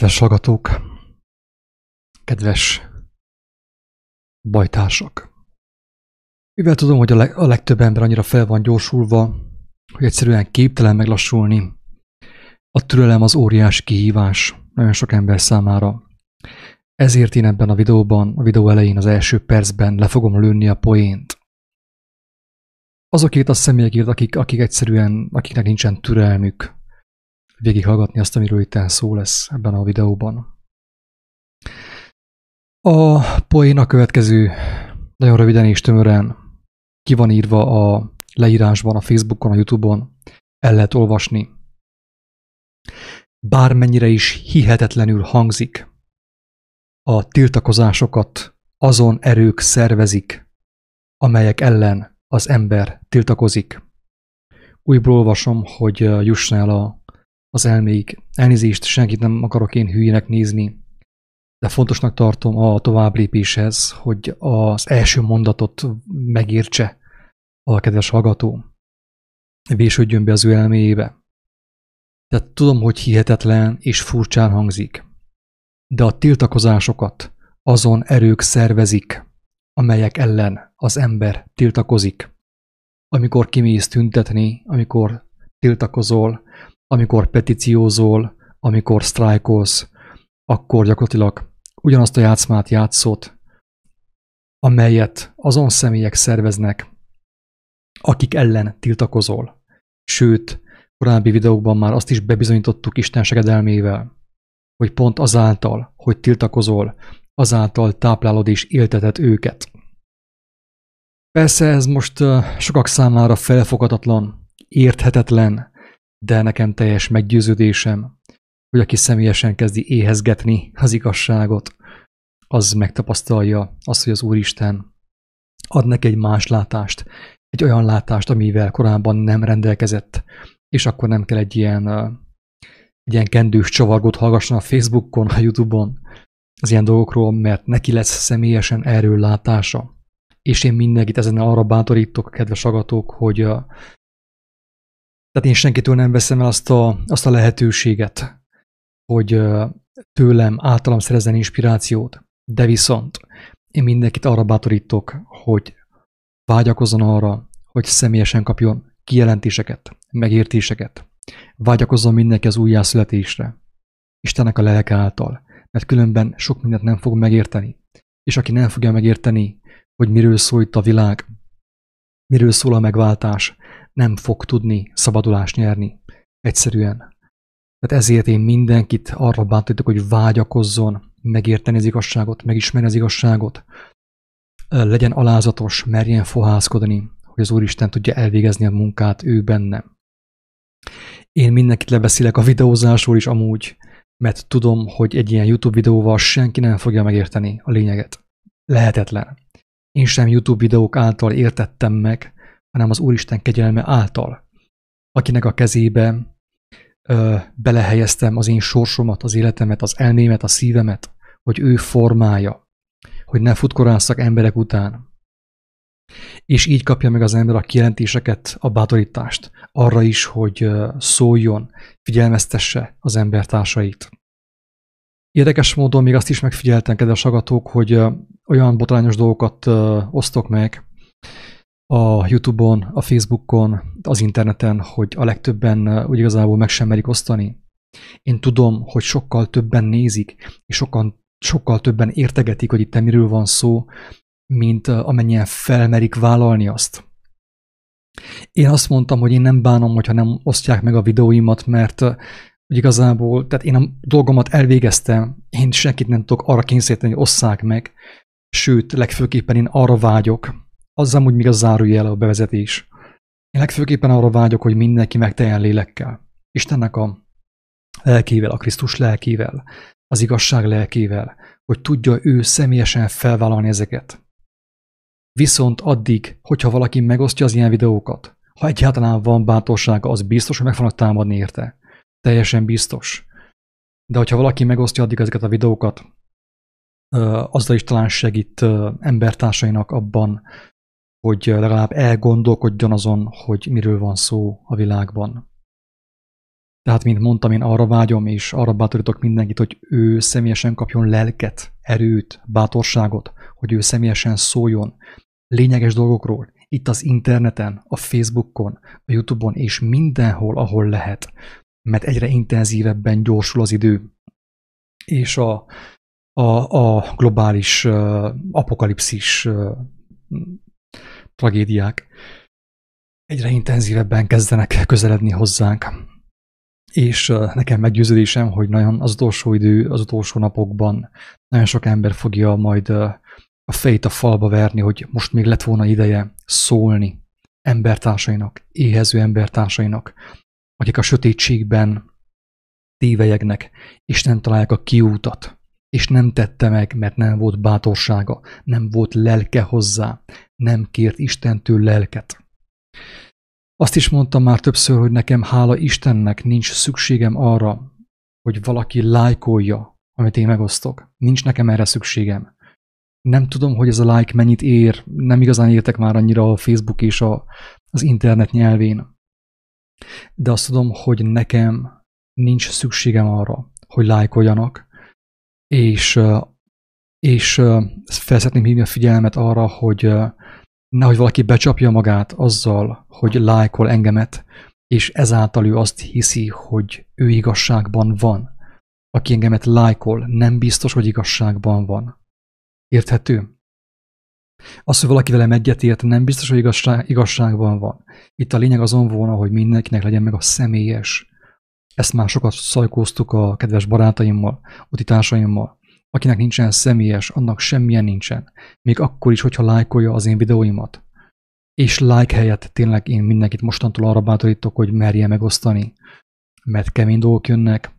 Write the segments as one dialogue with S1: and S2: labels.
S1: Kedves hallgatók, kedves bajtársak! Mivel tudom, hogy a, leg, a legtöbb ember annyira fel van gyorsulva, hogy egyszerűen képtelen meglassulni, a türelem az óriás kihívás nagyon sok ember számára. Ezért én ebben a videóban, a videó elején, az első percben le fogom lőni a poént. Azokért a személyekért, akik, akik egyszerűen, akiknek nincsen türelmük, végighallgatni azt, amiről itt szó lesz ebben a videóban. A poén a következő, nagyon röviden és tömören ki van írva a leírásban, a Facebookon, a Youtube-on, el lehet olvasni. Bármennyire is hihetetlenül hangzik, a tiltakozásokat azon erők szervezik, amelyek ellen az ember tiltakozik. Újból olvasom, hogy jusson el a az elméig. Elnézést, senkit nem akarok én hülyének nézni, de fontosnak tartom a továbblépéshez, hogy az első mondatot megértse a kedves hallgató. Vésődjön be az ő elméjébe. Tehát tudom, hogy hihetetlen és furcsán hangzik, de a tiltakozásokat azon erők szervezik, amelyek ellen az ember tiltakozik. Amikor kimész tüntetni, amikor tiltakozol, amikor petíciózol, amikor sztrájkolsz, akkor gyakorlatilag ugyanazt a játszmát játszott, amelyet azon személyek szerveznek, akik ellen tiltakozol. Sőt, korábbi videókban már azt is bebizonyítottuk Isten segedelmével, hogy pont azáltal, hogy tiltakozol, azáltal táplálod és élteted őket. Persze ez most sokak számára felfogadatlan, érthetetlen, de nekem teljes meggyőződésem, hogy aki személyesen kezdi éhezgetni az igazságot, az megtapasztalja azt, hogy az Úristen ad neki egy más látást, egy olyan látást, amivel korábban nem rendelkezett, és akkor nem kell egy ilyen, egy ilyen kendős csavargót hallgasson a Facebookon, a Youtube-on az ilyen dolgokról, mert neki lesz személyesen erről látása. És én mindenkit ezen arra bátorítok, kedves agatók, hogy tehát én senkitől nem veszem el azt a, azt a lehetőséget, hogy tőlem, általam szerezzen inspirációt, de viszont én mindenkit arra bátorítok, hogy vágyakozzon arra, hogy személyesen kapjon kijelentéseket, megértéseket. Vágyakozzon mindenki az újjászületésre, Istennek a lelke által, mert különben sok mindent nem fog megérteni. És aki nem fogja megérteni, hogy miről szól itt a világ, miről szól a megváltás, nem fog tudni szabadulást nyerni. Egyszerűen. Tehát ezért én mindenkit arra bántítok, hogy vágyakozzon megérteni az igazságot, megismerni az igazságot, legyen alázatos, merjen fohászkodni, hogy az Úristen tudja elvégezni a munkát ő bennem. Én mindenkit lebeszélek a videózásról is amúgy, mert tudom, hogy egy ilyen YouTube videóval senki nem fogja megérteni a lényeget. Lehetetlen. Én sem YouTube videók által értettem meg, hanem az Úristen kegyelme által, akinek a kezébe ö, belehelyeztem az én sorsomat, az életemet, az elmémet, a szívemet, hogy ő formája, hogy ne futkorásszak emberek után. És így kapja meg az ember a kijelentéseket, a bátorítást, arra is, hogy szóljon, figyelmeztesse az embertársait. Érdekes módon még azt is megfigyeltem, kedves agatók, hogy olyan botrányos dolgokat osztok meg, a YouTube-on, a Facebookon, az interneten, hogy a legtöbben úgy igazából meg sem merik osztani. Én tudom, hogy sokkal többen nézik, és sokkal, sokkal többen értegetik, hogy itt miről van szó, mint amennyien felmerik vállalni azt. Én azt mondtam, hogy én nem bánom, hogyha nem osztják meg a videóimat, mert hogy igazából, tehát én a dolgomat elvégeztem, én senkit nem tudok arra kényszeríteni, hogy osszák meg, sőt, legfőképpen én arra vágyok, az amúgy még a zárójel a bevezetés. Én legfőképpen arra vágyok, hogy mindenki megteljen lélekkel. Istennek a lelkével, a Krisztus lelkével, az igazság lelkével, hogy tudja ő személyesen felvállalni ezeket. Viszont addig, hogyha valaki megosztja az ilyen videókat, ha egyáltalán van bátorsága, az biztos, hogy meg fognak támadni érte. Teljesen biztos. De hogyha valaki megosztja addig ezeket a videókat, azzal is talán segít embertársainak abban, hogy legalább elgondolkodjon azon, hogy miről van szó a világban. Tehát, mint mondtam, én arra vágyom, és arra bátorítok mindenkit, hogy ő személyesen kapjon lelket, erőt, bátorságot, hogy ő személyesen szóljon lényeges dolgokról, itt az interneten, a Facebookon, a Youtube-on és mindenhol, ahol lehet, mert egyre intenzívebben gyorsul az idő, és a, a, a globális uh, apokalipszis uh, tragédiák egyre intenzívebben kezdenek közeledni hozzánk. És nekem meggyőződésem, hogy nagyon az utolsó idő, az utolsó napokban nagyon sok ember fogja majd a fejét a falba verni, hogy most még lett volna ideje szólni embertársainak, éhező embertársainak, akik a sötétségben tévejegnek, és nem találják a kiútat, és nem tette meg, mert nem volt bátorsága, nem volt lelke hozzá, nem kért Istentől lelket. Azt is mondtam már többször, hogy nekem hála Istennek nincs szükségem arra, hogy valaki lájkolja, amit én megosztok. Nincs nekem erre szükségem. Nem tudom, hogy ez a like mennyit ér, nem igazán értek már annyira a Facebook és a, az internet nyelvén. De azt tudom, hogy nekem nincs szükségem arra, hogy lájkoljanak, és, és fel szeretném hívni a figyelmet arra, hogy nehogy valaki becsapja magát azzal, hogy lájkol engemet, és ezáltal ő azt hiszi, hogy ő igazságban van. Aki engemet lájkol, nem biztos, hogy igazságban van. Érthető? Az, hogy valaki velem egyetért, nem biztos, hogy igazság, igazságban van. Itt a lényeg azon volna, hogy mindenkinek legyen meg a személyes. Ezt már sokat szajkóztuk a kedves barátaimmal, utitársaimmal. Akinek nincsen személyes, annak semmilyen nincsen. Még akkor is, hogyha lájkolja az én videóimat. És like helyett tényleg én mindenkit mostantól arra bátorítok, hogy merje megosztani. Mert kemény dolgok jönnek,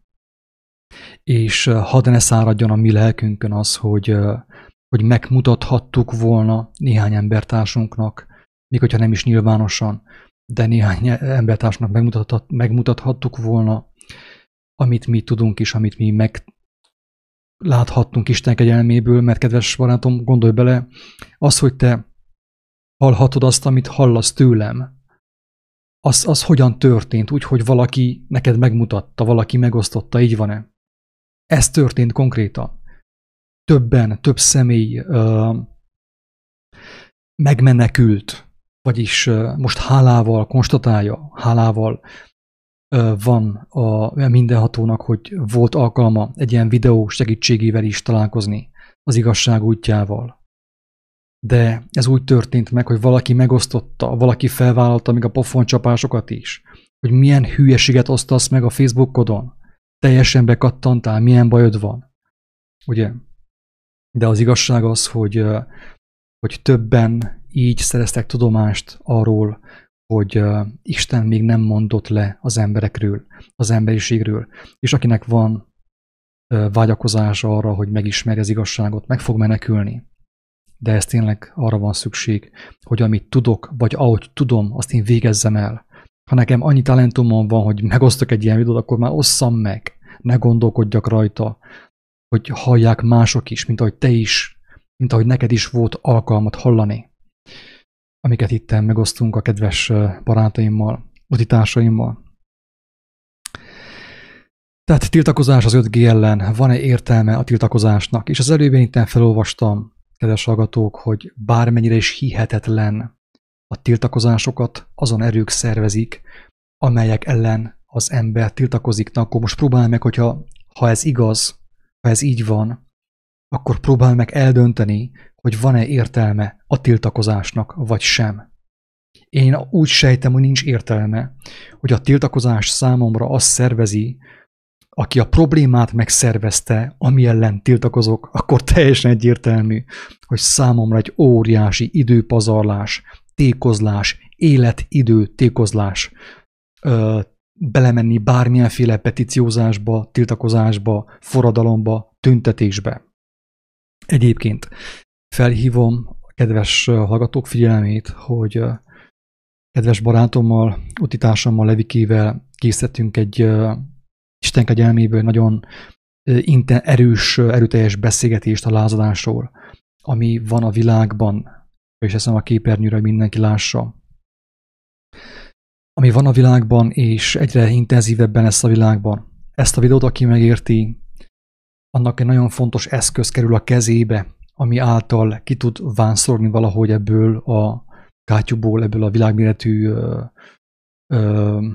S1: és hadd ne száradjon a mi lelkünkön az, hogy hogy megmutathattuk volna néhány embertársunknak, még hogyha nem is nyilvánosan, de néhány embertársnak megmutathat, megmutathattuk volna, amit mi tudunk és amit mi meg láthattunk Isten kegyelméből, mert kedves barátom, gondolj bele, az, hogy te hallhatod azt, amit hallasz tőlem, az, az hogyan történt, úgy, hogy valaki neked megmutatta, valaki megosztotta, így van-e? Ez történt konkrétan többen, több személy ö, megmenekült, vagyis ö, most hálával konstatálja, hálával van a mindenhatónak, hogy volt alkalma egy ilyen videó segítségével is találkozni az igazság útjával. De ez úgy történt meg, hogy valaki megosztotta, valaki felvállalta még a pofoncsapásokat is, hogy milyen hülyeséget osztasz meg a Facebookodon, teljesen bekattantál, milyen bajod van. Ugye? De az igazság az, hogy, hogy többen így szereztek tudomást arról, hogy Isten még nem mondott le az emberekről, az emberiségről, és akinek van vágyakozása arra, hogy megismerje az igazságot, meg fog menekülni. De ez tényleg arra van szükség, hogy amit tudok, vagy ahogy tudom, azt én végezzem el. Ha nekem annyi talentumom van, hogy megosztok egy ilyen videót, akkor már osszam meg, ne gondolkodjak rajta, hogy hallják mások is, mint ahogy te is, mint ahogy neked is volt alkalmat hallani, amiket itt megosztunk a kedves barátaimmal, utitársaimmal. Tehát tiltakozás az 5G ellen, van-e értelme a tiltakozásnak? És az előben itt felolvastam, kedves hallgatók, hogy bármennyire is hihetetlen a tiltakozásokat azon erők szervezik, amelyek ellen az ember tiltakozik. Na, akkor most próbálj meg, hogyha ha ez igaz, ha ez így van, akkor próbálj meg eldönteni, hogy van-e értelme a tiltakozásnak, vagy sem. Én úgy sejtem, hogy nincs értelme, hogy a tiltakozás számomra azt szervezi, aki a problémát megszervezte, ami ellen tiltakozok, akkor teljesen egyértelmű, hogy számomra egy óriási időpazarlás, tékozlás, életidő tékozlás belemenni bármilyenféle petíciózásba, tiltakozásba, forradalomba, tüntetésbe. Egyébként felhívom a kedves hallgatók figyelmét, hogy kedves barátommal, utitársammal, Levikével készítettünk egy Isten kegyelméből nagyon erős, erőteljes beszélgetést a lázadásról, ami van a világban, és eszem a képernyőre, hogy mindenki lássa. ami van a világban, és egyre intenzívebben lesz a világban. Ezt a videót, aki megérti, annak egy nagyon fontos eszköz kerül a kezébe, ami által ki tud vánszorni valahogy ebből a kátyúból, ebből a világméretű ö, ö,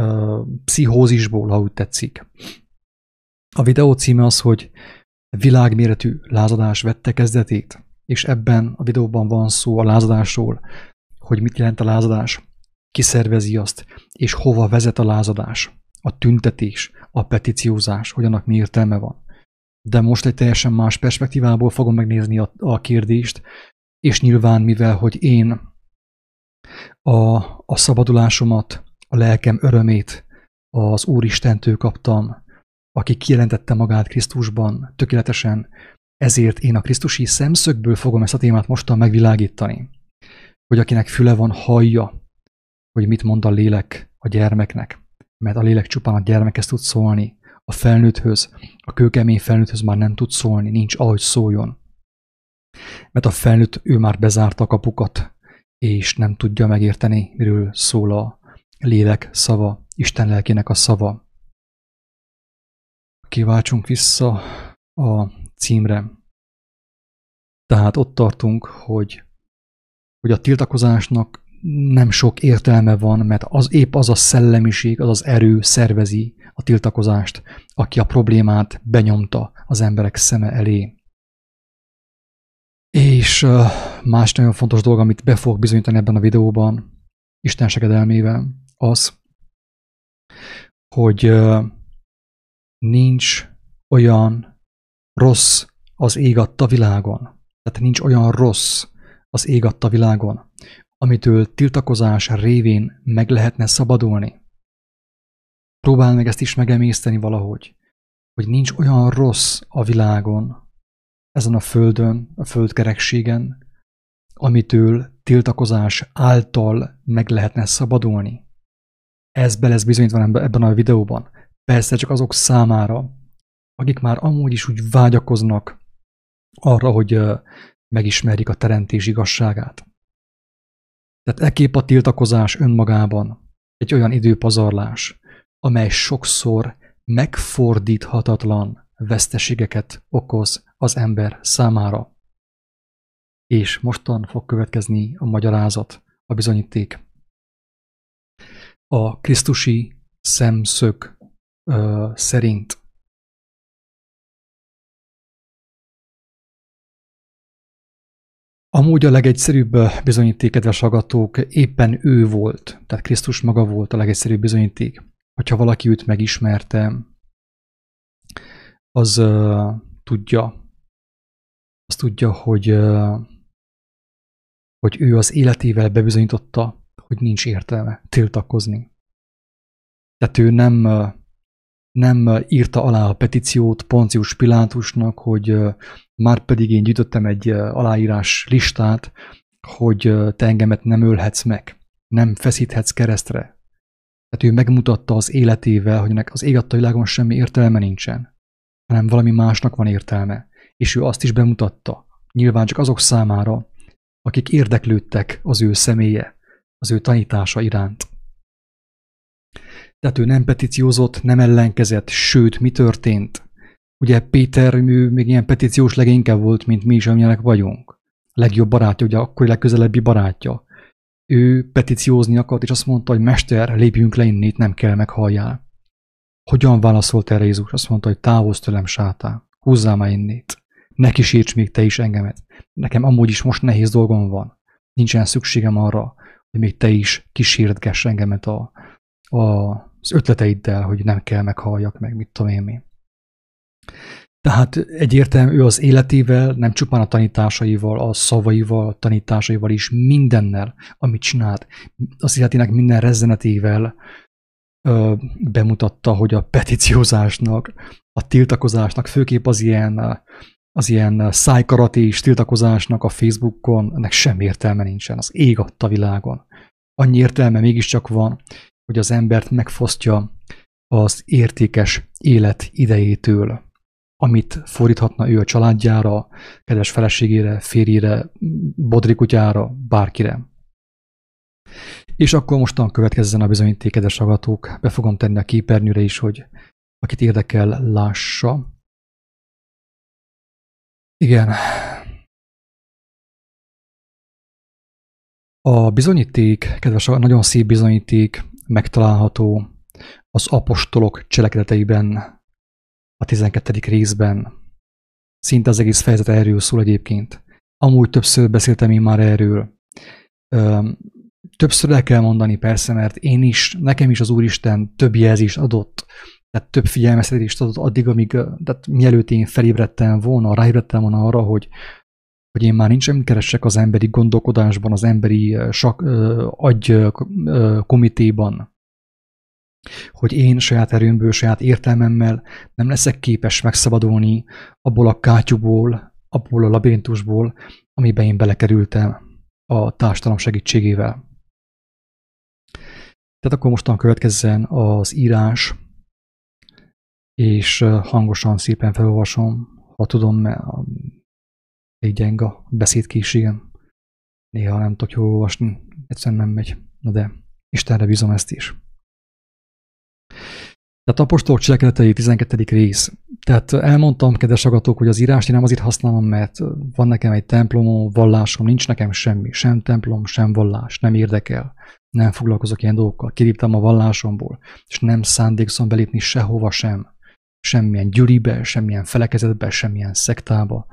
S1: ö, pszichózisból, ha úgy tetszik. A videó címe az, hogy világméretű lázadás vette kezdetét, és ebben a videóban van szó a lázadásról, hogy mit jelent a lázadás, ki szervezi azt, és hova vezet a lázadás, a tüntetés, a petíciózás, hogy annak mi értelme van. De most egy teljesen más perspektívából fogom megnézni a, a kérdést, és nyilván mivel, hogy én a, a szabadulásomat, a lelkem örömét az Úristentől kaptam, aki kijelentette magát Krisztusban tökéletesen, ezért én a Krisztusi szemszögből fogom ezt a témát mostan megvilágítani. Hogy akinek füle van, hallja, hogy mit mond a lélek a gyermeknek, mert a lélek csupán a gyermekhez tud szólni, a felnőtthöz, a kőkemény felnőtthöz már nem tud szólni, nincs ahogy szóljon. Mert a felnőtt ő már bezárta a kapukat, és nem tudja megérteni, miről szól a lélek szava, Isten lelkének a szava. Kiváltsunk vissza a címre. Tehát ott tartunk, hogy, hogy a tiltakozásnak nem sok értelme van, mert az épp az a szellemiség, az az erő szervezi a tiltakozást, aki a problémát benyomta az emberek szeme elé. És más nagyon fontos dolog, amit be fog bizonyítani ebben a videóban, Isten segedelmével, az, hogy nincs olyan rossz az ég világon. Tehát nincs olyan rossz az ég világon, amitől tiltakozás révén meg lehetne szabadulni. Próbál meg ezt is megemészteni valahogy, hogy nincs olyan rossz a világon, ezen a földön, a földkerekségen, amitől tiltakozás által meg lehetne szabadulni. Ez be lesz bizonyítva ebben a videóban. Persze csak azok számára, akik már amúgy is úgy vágyakoznak arra, hogy megismerjék a teremtés igazságát. Tehát ekép a tiltakozás önmagában egy olyan időpazarlás, amely sokszor megfordíthatatlan veszteségeket okoz az ember számára. És mostan fog következni a magyarázat, a bizonyíték. A Krisztusi szemszög ö, szerint Amúgy a legegyszerűbb bizonyíték, kedves agatók, éppen ő volt, tehát Krisztus maga volt a legegyszerűbb bizonyíték. Hogyha valaki őt megismerte, az uh, tudja, az tudja, hogy, uh, hogy ő az életével bebizonyította, hogy nincs értelme tiltakozni. Tehát ő nem, nem írta alá a petíciót Poncius Pilátusnak, hogy uh, már pedig én gyűjtöttem egy aláírás listát, hogy uh, te engemet nem ölhetsz meg, nem feszíthetsz keresztre. Tehát ő megmutatta az életével, hogy ennek az ég világon semmi értelme nincsen hanem valami másnak van értelme. És ő azt is bemutatta, nyilván csak azok számára, akik érdeklődtek az ő személye, az ő tanítása iránt. Tehát ő nem petíciózott, nem ellenkezett, sőt, mi történt? Ugye Péter ő még ilyen petíciós leginkább volt, mint mi is, amilyenek vagyunk. A legjobb barátja, ugye akkor legközelebbi barátja. Ő petíciózni akart, és azt mondta, hogy mester, lépjünk le innét, nem kell meghalljál. Hogyan válaszolt erre Jézus? Azt mondta, hogy távozz tőlem, sátán, húzzál már innét. Ne kísérts még te is engemet. Nekem amúgy is most nehéz dolgom van. Nincsen szükségem arra, hogy még te is kísértgess engemet a, a, az ötleteiddel, hogy nem kell meghalljak meg, mit tudom én mi. Tehát egyértelmű ő az életével, nem csupán a tanításaival, a szavaival, a tanításaival is, mindennel, amit csinált, az életének minden rezzenetével ö, bemutatta, hogy a petíciózásnak, a tiltakozásnak, főképp az ilyen, az ilyen szájkaratés tiltakozásnak a Facebookon, ennek sem értelme nincsen, az ég adta világon. Annyi értelme mégiscsak van, hogy az embert megfosztja az értékes élet idejétől, amit fordíthatna ő a családjára, kedves feleségére, férjére, bodrikutyára, bárkire. És akkor mostan következzen a bizonyíték, kedves hallgatók. Be fogom tenni a képernyőre is, hogy akit érdekel, lássa. Igen. A bizonyíték, kedves, nagyon szép bizonyíték megtalálható az apostolok cselekedeteiben, a 12. részben. Szinte az egész fejezet erről szól egyébként. Amúgy többször beszéltem én már erről. Többször el kell mondani persze, mert én is, nekem is az Úristen több jelzést adott, tehát több figyelmeztetést adott addig, amíg, tehát mielőtt én felébredtem volna, ráébredtem volna arra, hogy, hogy én már nincs mit keressek az emberi gondolkodásban, az emberi sak, agy komitéban, hogy én saját erőmből, saját értelmemmel nem leszek képes megszabadulni abból a kátyúból, abból a labirintusból, amiben én belekerültem a társadalom segítségével. Tehát akkor mostan következzen az írás, és hangosan szépen felolvasom, ha tudom, mert gyenge a beszédkészségem. Néha nem tudok jól olvasni, egyszerűen nem megy. Na de Istenre bízom ezt is. Tehát apostolok cselekedetei 12. rész. Tehát elmondtam, kedves agatok, hogy az írást én nem azért használom, mert van nekem egy templomom, vallásom, nincs nekem semmi, sem templom, sem vallás, nem érdekel nem foglalkozok ilyen dolgokkal, kirívtam a vallásomból, és nem szándékszom belépni sehova sem, semmilyen gyűribe, semmilyen felekezetbe, semmilyen szektába,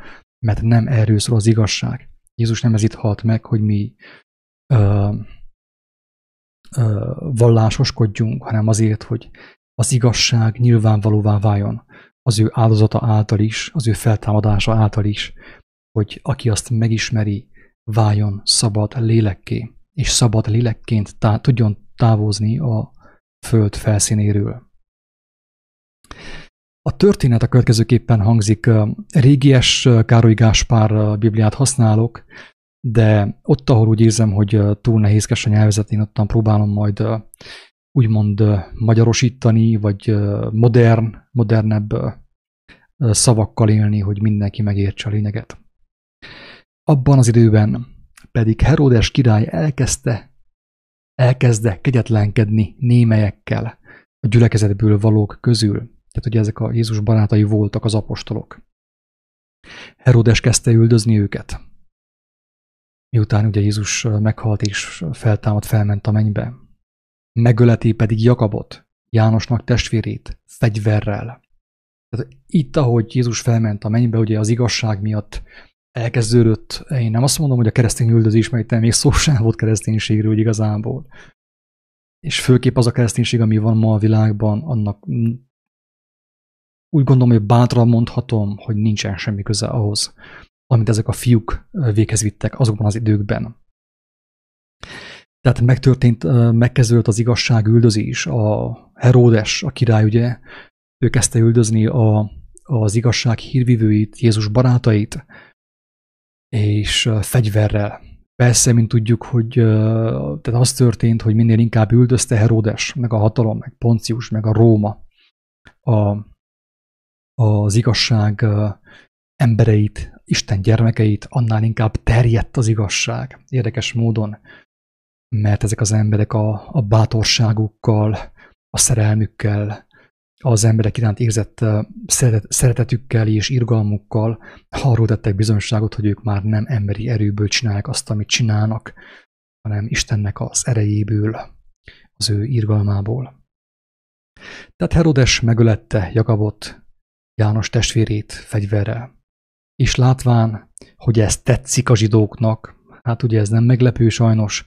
S1: mert nem erről szól az igazság. Jézus nem ez itt halt meg, hogy mi ö, vallásoskodjunk, hanem azért, hogy az igazság nyilvánvalóvá váljon az ő áldozata által is, az ő feltámadása által is, hogy aki azt megismeri, váljon szabad lélekké és szabad lélekként tá- tudjon távozni a föld felszínéről. A történet a következőképpen hangzik. Régies Károly Gáspár Bibliát használok, de ott, ahol úgy érzem, hogy túl nehézkes a nyelvezet, én ottan próbálom majd úgymond magyarosítani, vagy modern, modernebb szavakkal élni, hogy mindenki megértse a lényeget. Abban az időben pedig Herodes király elkezdte, elkezdte kegyetlenkedni némelyekkel a gyülekezetből valók közül. Tehát ugye ezek a Jézus barátai voltak az apostolok. Herodes kezdte üldözni őket. Miután ugye Jézus meghalt és feltámad, felment a mennybe. Megöleti pedig Jakabot, Jánosnak testvérét, fegyverrel. Tehát itt, ahogy Jézus felment a mennybe, ugye az igazság miatt elkezdődött, én nem azt mondom, hogy a keresztény üldözés, mert még szó sem volt kereszténységről úgy igazából. És főképp az a kereszténység, ami van ma a világban, annak úgy gondolom, hogy bátran mondhatom, hogy nincsen semmi köze ahhoz, amit ezek a fiúk véghez vittek azokban az időkben. Tehát megtörtént, megkezdődött az igazság üldözés. A Heródes, a király ugye, ő kezdte üldözni a, az igazság hírvivőit, Jézus barátait, és fegyverrel. Persze, mint tudjuk, hogy tehát az történt, hogy minél inkább üldözte Herodes, meg a hatalom, meg Poncius, meg a Róma a, az igazság embereit, Isten gyermekeit, annál inkább terjedt az igazság. Érdekes módon, mert ezek az emberek a, a bátorságukkal, a szerelmükkel, az emberek iránt érzett szeretetükkel és irgalmukkal arról tettek bizonyosságot, hogy ők már nem emberi erőből csinálják azt, amit csinálnak, hanem Istennek az erejéből, az ő irgalmából. Tehát Herodes megölette Jakabot, János testvérét fegyverrel. És látván, hogy ez tetszik a zsidóknak, hát ugye ez nem meglepő sajnos,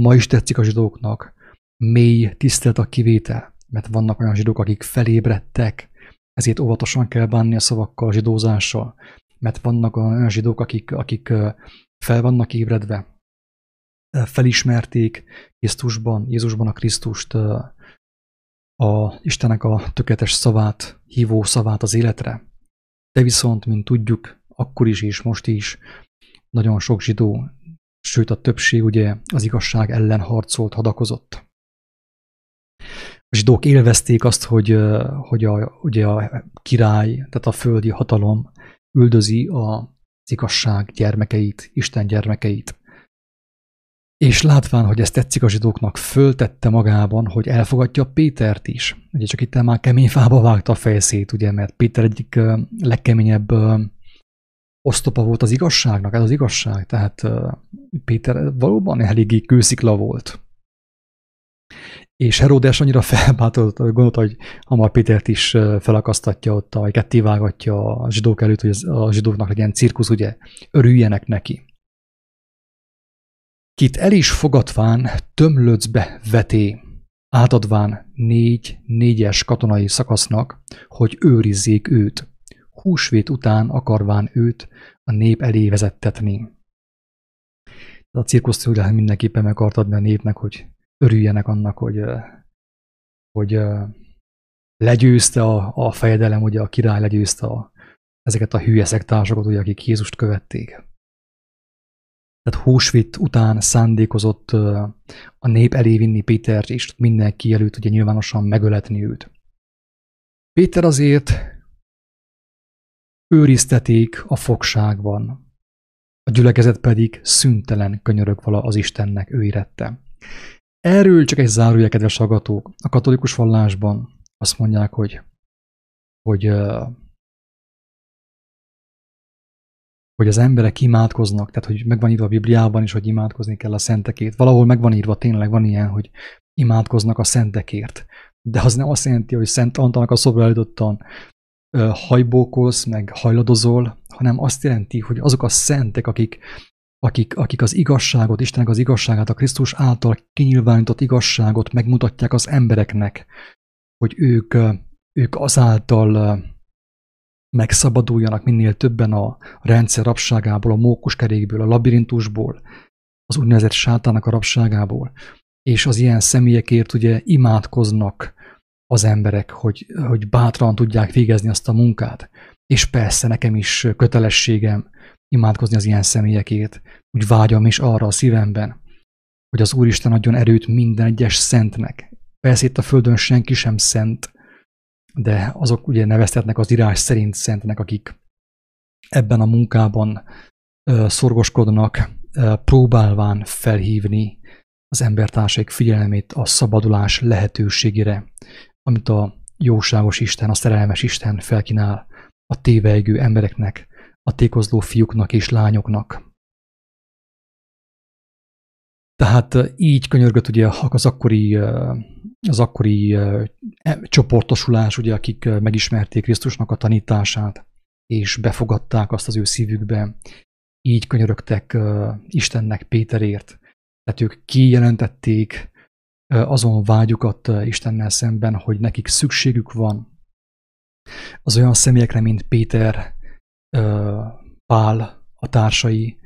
S1: ma is tetszik a zsidóknak, mély tisztelt a kivétel, mert vannak olyan zsidók, akik felébredtek, ezért óvatosan kell bánni a szavakkal, a zsidózással, mert vannak olyan zsidók, akik, akik fel vannak ébredve, felismerték Krisztusban, Jézusban a Krisztust, a Istenek a tökéletes szavát, hívó szavát az életre. De viszont, mint tudjuk, akkor is és most is nagyon sok zsidó, sőt a többség ugye az igazság ellen harcolt, hadakozott. A zsidók élvezték azt, hogy, hogy a, ugye a király, tehát a földi hatalom üldözi az igazság gyermekeit, Isten gyermekeit. És látván, hogy ez tetszik a zsidóknak, föltette magában, hogy elfogadja Pétert is. Ugye csak itt már kemény fába vágta a fejszét, ugye, mert Péter egyik legkeményebb osztopa volt az igazságnak, ez az igazság. Tehát Péter valóban eléggé kőszikla volt. És Heródes annyira felbátolt, hogy gondolta, hogy hamar Pétert is felakasztatja ott, vagy kettévágatja a zsidók előtt, hogy a zsidóknak legyen cirkusz, ugye, örüljenek neki. Kit el is fogadván tömlöcbe veté, átadván négy négyes katonai szakasznak, hogy őrizzék őt, húsvét után akarván őt a nép elé vezettetni. A cirkuszt mindenképpen meg akart adni a népnek, hogy örüljenek annak, hogy, hogy legyőzte a, a fejedelem, ugye a király legyőzte a, ezeket a hülye szektársokat, ugye, akik Jézust követték. Tehát húsvit után szándékozott a nép elé vinni Pétert, és mindenki előtt ugye nyilvánosan megöletni őt. Péter azért őrizteték a fogságban, a gyülekezet pedig szüntelen könyörög vala az Istennek ő érette. Erről csak egy zárója, kedves hallgatók. A katolikus vallásban azt mondják, hogy, hogy, hogy az emberek imádkoznak, tehát hogy megvan írva a Bibliában is, hogy imádkozni kell a szentekért. Valahol megvan írva, tényleg van ilyen, hogy imádkoznak a szentekért. De az nem azt jelenti, hogy Szent Antalnak a szobra előttan hajbókolsz, meg hajladozol, hanem azt jelenti, hogy azok a szentek, akik akik, akik az igazságot, Istennek az igazságát, a Krisztus által kinyilvánított igazságot megmutatják az embereknek, hogy ők, ők azáltal megszabaduljanak minél többen a rendszer rabságából, a mókuskerékből, a labirintusból, az úgynevezett sátának a rabságából, és az ilyen személyekért ugye imádkoznak az emberek, hogy, hogy bátran tudják végezni azt a munkát. És persze nekem is kötelességem, imádkozni az ilyen személyekért. Úgy vágyam is arra a szívemben, hogy az Úristen adjon erőt minden egyes szentnek. Persze itt a Földön senki sem szent, de azok ugye neveztetnek az írás szerint szentnek, akik ebben a munkában ö, szorgoskodnak, ö, próbálván felhívni az embertársaik figyelmét a szabadulás lehetőségére, amit a jóságos Isten, a szerelmes Isten felkínál a tévejgő embereknek, a tékozló fiúknak és lányoknak. Tehát így könyörgött ugye az akkori, az akkori e, csoportosulás, ugye, akik megismerték Krisztusnak a tanítását, és befogadták azt az ő szívükbe. Így könyörögtek Istennek Péterért. Tehát ők kijelentették azon vágyukat Istennel szemben, hogy nekik szükségük van az olyan személyekre, mint Péter, Pál, a társai,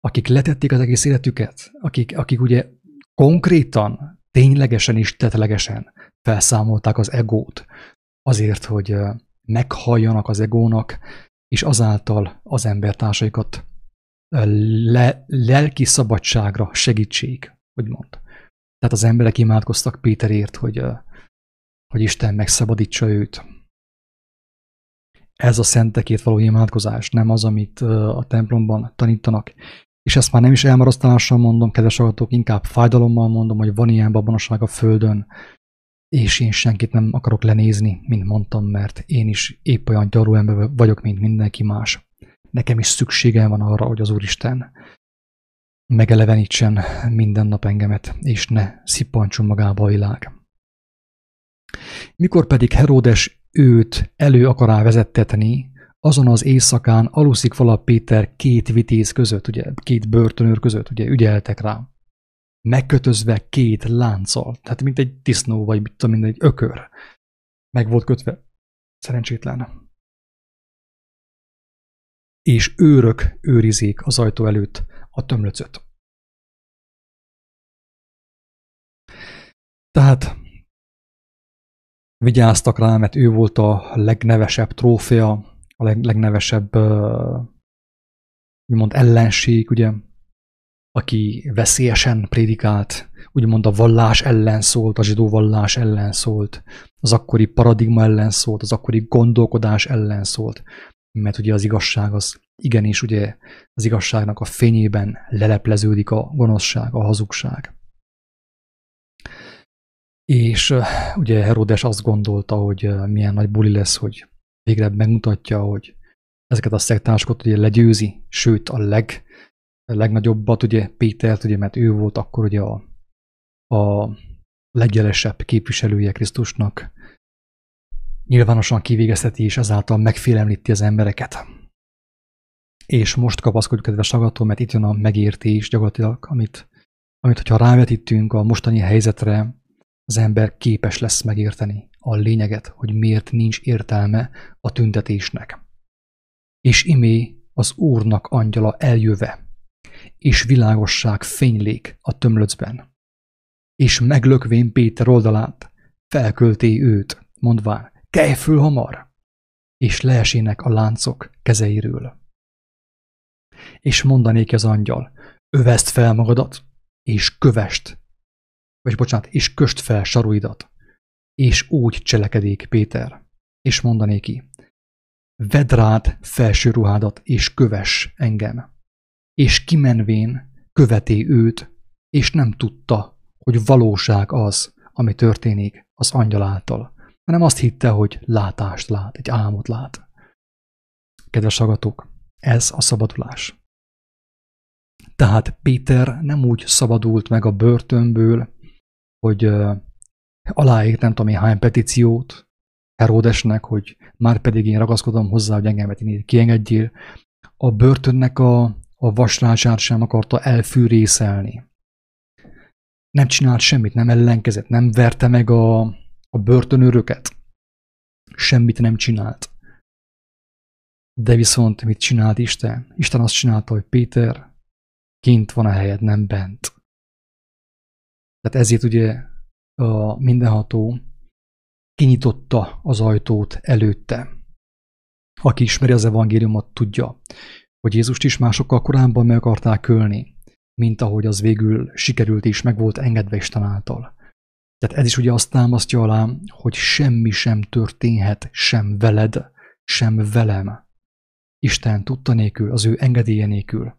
S1: akik letették az egész életüket, akik, akik ugye konkrétan, ténylegesen is tetlegesen felszámolták az egót azért, hogy meghalljanak az egónak, és azáltal az embertársaikat le, lelki szabadságra segítség, úgymond. Tehát az emberek imádkoztak Péterért, hogy, hogy Isten megszabadítsa őt, ez a szentekét való imádkozás, nem az, amit a templomban tanítanak. És ezt már nem is elmarasztalással mondom, kedves hallgatók, inkább fájdalommal mondom, hogy van ilyen babonaság a Földön, és én senkit nem akarok lenézni, mint mondtam, mert én is épp olyan gyarú ember vagyok, mint mindenki más. Nekem is szükségem van arra, hogy az Úristen megelevenítsen minden nap engemet, és ne szippantson magába a világ. Mikor pedig Heródes őt elő akará vezettetni, azon az éjszakán aluszik vala Péter két vitéz között, ugye két börtönőr között, ugye ügyeltek rá. Megkötözve két lánccal, tehát mint egy disznó, vagy mit tudom, mint egy ökör. Meg volt kötve. Szerencsétlen. És őrök őrizik az ajtó előtt a tömlöcöt. Tehát vigyáztak rá, mert ő volt a legnevesebb trófea, a leg, legnevesebb úgymond ellenség, ugye, aki veszélyesen prédikált, úgymond a vallás ellen szólt, a zsidó vallás ellen szólt, az akkori paradigma ellen szólt, az akkori gondolkodás ellen szólt. Mert ugye az igazság az igenis ugye az igazságnak a fényében lelepleződik a gonoszság, a hazugság. És ugye Herodes azt gondolta, hogy milyen nagy buli lesz, hogy végre megmutatja, hogy ezeket a szektásokat ugye legyőzi, sőt a leg, a legnagyobbat, ugye Pétert, ugye, mert ő volt akkor ugye a, a legjelesebb képviselője Krisztusnak, nyilvánosan kivégezheti és ezáltal megfélemlíti az embereket. És most kapaszkodjuk, kedves hallgató, mert itt jön a megértés gyakorlatilag, amit, amit hogyha rávetítünk a mostani helyzetre, az ember képes lesz megérteni a lényeget, hogy miért nincs értelme a tüntetésnek. És imé az Úrnak angyala eljöve, és világosság fénylék a tömlöcben. És meglökvén Péter oldalát, felkölté őt, mondván, kelj föl hamar! És leesének a láncok kezeiről. És mondanék az angyal, öveszt fel magadat, és kövest, vagy bocsánat, és köst fel saruidat, és úgy cselekedik Péter, és mondané ki, vedd rád felső ruhádat, és köves engem. És kimenvén követé őt, és nem tudta, hogy valóság az, ami történik az angyal által, hanem azt hitte, hogy látást lát, egy álmot lát. Kedves hallgatók, ez a szabadulás. Tehát Péter nem úgy szabadult meg a börtönből, hogy aláírt nem tudom én hány petíciót Heródesnek, hogy már pedig én ragaszkodom hozzá, hogy engemet én kiengedjél. A börtönnek a, a vasrácsát sem akarta elfűrészelni. Nem csinált semmit, nem ellenkezett, nem verte meg a, a börtönőröket. Semmit nem csinált. De viszont mit csinált Isten? Isten azt csinálta, hogy Péter kint van a helyed, nem bent. Tehát ezért ugye a mindenható kinyitotta az ajtót előtte. Aki ismeri az evangéliumot, tudja, hogy Jézust is másokkal korábban meg akarták ölni, mint ahogy az végül sikerült és meg volt engedve Isten által. Tehát ez is ugye azt támasztja alá, hogy semmi sem történhet sem veled, sem velem. Isten tudta nélkül, az ő engedélye nélkül.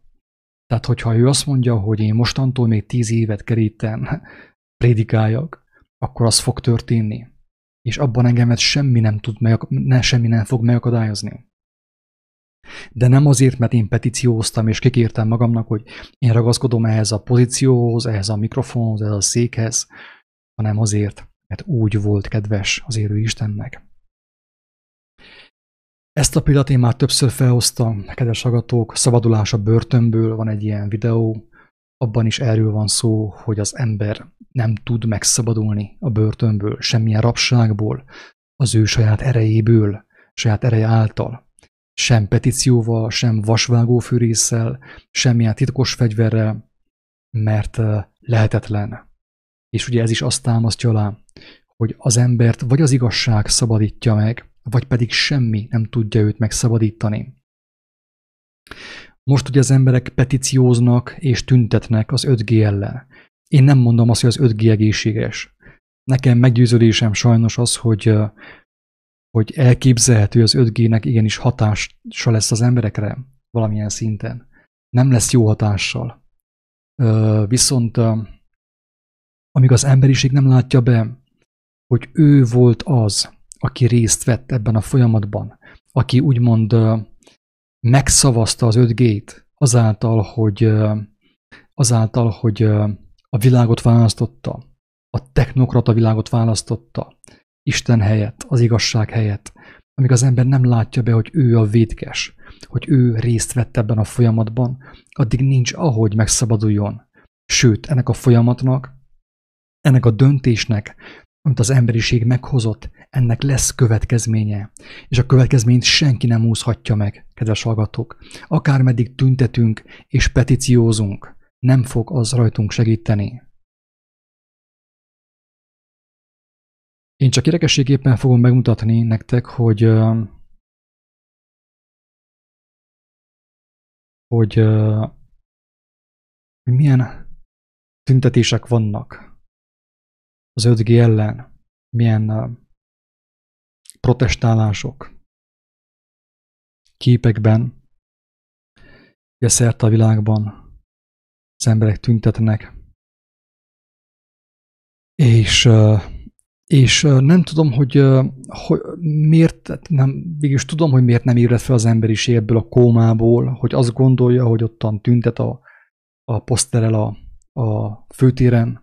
S1: Tehát, hogyha ő azt mondja, hogy én mostantól még tíz évet keríten prédikáljak, akkor az fog történni. És abban engemet semmi nem, tud meg, ne, semmi nem fog megakadályozni. De nem azért, mert én petícióztam és kikértem magamnak, hogy én ragaszkodom ehhez a pozícióhoz, ehhez a mikrofonhoz, ehhez a székhez, hanem azért, mert úgy volt kedves az érő Istennek. Ezt a példát én már többször felhoztam, kedves agatók, szabadulás a börtönből, van egy ilyen videó, abban is erről van szó, hogy az ember nem tud megszabadulni a börtönből, semmilyen rabságból, az ő saját erejéből, saját ereje által. Sem petícióval, sem vasvágófűrésszel, semmilyen titkos fegyverrel, mert lehetetlen. És ugye ez is azt támasztja alá, hogy az embert vagy az igazság szabadítja meg, vagy pedig semmi nem tudja őt megszabadítani. Most ugye az emberek petícióznak és tüntetnek az 5G ellen. Én nem mondom azt, hogy az 5G egészséges. Nekem meggyőződésem sajnos az, hogy, hogy elképzelhető az 5G-nek igenis hatása lesz az emberekre valamilyen szinten. Nem lesz jó hatással. Viszont amíg az emberiség nem látja be, hogy ő volt az, aki részt vett ebben a folyamatban, aki úgymond megszavazta az 5G-t azáltal, hogy, azáltal, hogy a világot választotta, a technokrata világot választotta, Isten helyett, az igazság helyett, amíg az ember nem látja be, hogy ő a védkes, hogy ő részt vett ebben a folyamatban, addig nincs ahogy megszabaduljon. Sőt, ennek a folyamatnak, ennek a döntésnek, amit az emberiség meghozott, ennek lesz következménye. És a következményt senki nem úszhatja meg, kedves hallgatók. Akármeddig tüntetünk és petíciózunk, nem fog az rajtunk segíteni. Én csak érdekességéppen fogom megmutatni nektek, hogy hogy, hogy milyen tüntetések vannak az 5G ellen, milyen protestálások. képekben, ugye szerte a világban az emberek tüntetnek, és, és nem tudom, hogy, hogy miért, nem, végülis tudom, hogy miért nem ébred fel az emberiség ebből a kómából, hogy azt gondolja, hogy ottan tüntet a, a poszterel a, a főtéren,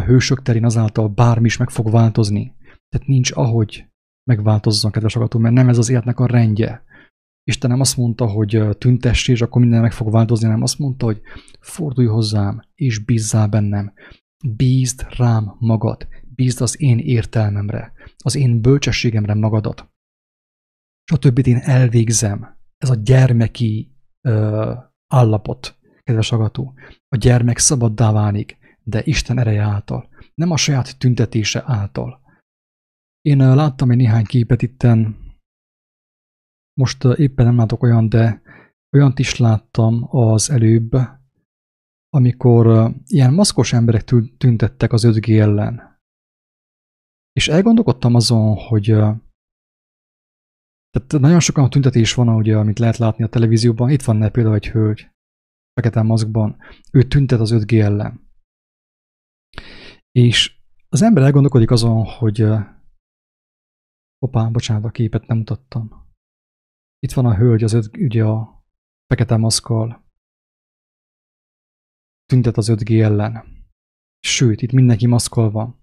S1: a hősök terén azáltal bármi is meg fog változni. Tehát nincs ahogy megváltozzon, kedves agató, mert nem ez az életnek a rendje. Isten nem azt mondta, hogy tüntess, és akkor minden meg fog változni, nem azt mondta, hogy fordulj hozzám, és bízzál bennem. Bízd rám magad, bízd az én értelmemre, az én bölcsességemre magadat. És a többit én elvégzem. Ez a gyermeki ö, állapot, kedves agató. A gyermek szabaddá válik, de Isten ereje által, nem a saját tüntetése által. Én láttam egy néhány képet itten, most éppen nem látok olyan, de olyant is láttam az előbb, amikor ilyen maszkos emberek tüntettek az 5G ellen. És elgondolkodtam azon, hogy tehát nagyon sokan a tüntetés van, ugye, amit lehet látni a televízióban. Itt van például egy hölgy, fekete maszkban. Ő tüntet az 5G ellen. És az ember elgondolkodik azon, hogy Hoppá, bocsánat, a képet nem mutattam. Itt van a hölgy, az öt, ugye a fekete maszkal. Tüntet az 5G ellen. Sőt, itt mindenki maszkol van.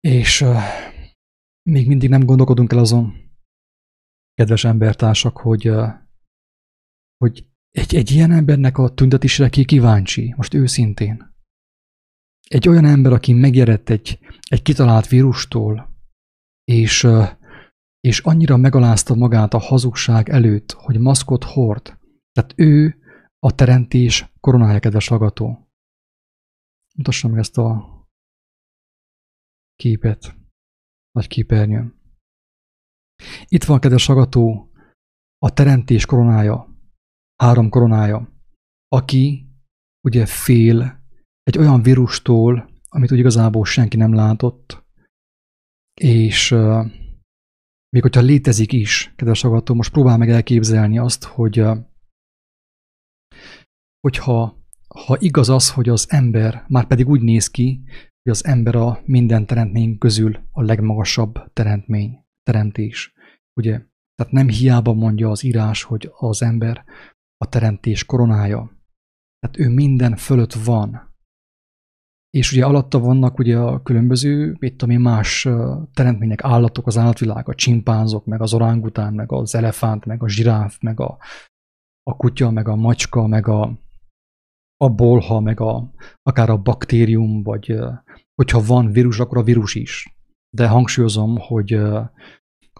S1: És uh, még mindig nem gondolkodunk el azon, kedves embertársak, hogy, uh, hogy egy, egy ilyen embernek a tüntetésre ki kíváncsi, most őszintén. Egy olyan ember, aki megjelent egy, egy kitalált vírustól, és, és annyira megalázta magát a hazugság előtt, hogy maszkot hord. Tehát ő a teremtés koronája, kedves hallgató. Mutassam meg ezt a képet, nagy képernyőn. Itt van, kedves hallgató, a teremtés koronája, három koronája, aki ugye fél egy olyan vírustól, amit úgy igazából senki nem látott, és uh, még hogyha létezik is, kedves hallgató, most próbál meg elképzelni azt, hogy uh, hogyha ha igaz az, hogy az ember, már pedig úgy néz ki, hogy az ember a minden teremtmény közül a legmagasabb teremtmény, teremtés. Ugye? Tehát nem hiába mondja az írás, hogy az ember a teremtés koronája. Tehát ő minden fölött van és ugye alatta vannak ugye a különböző, mit tudom én, más teremtmények, állatok, az állatvilág, a csimpánzok, meg az orángután, meg az elefánt, meg a zsiráf, meg a, a kutya, meg a macska, meg a, a bolha, meg a, akár a baktérium, vagy hogyha van vírus, akkor a vírus is. De hangsúlyozom, hogy,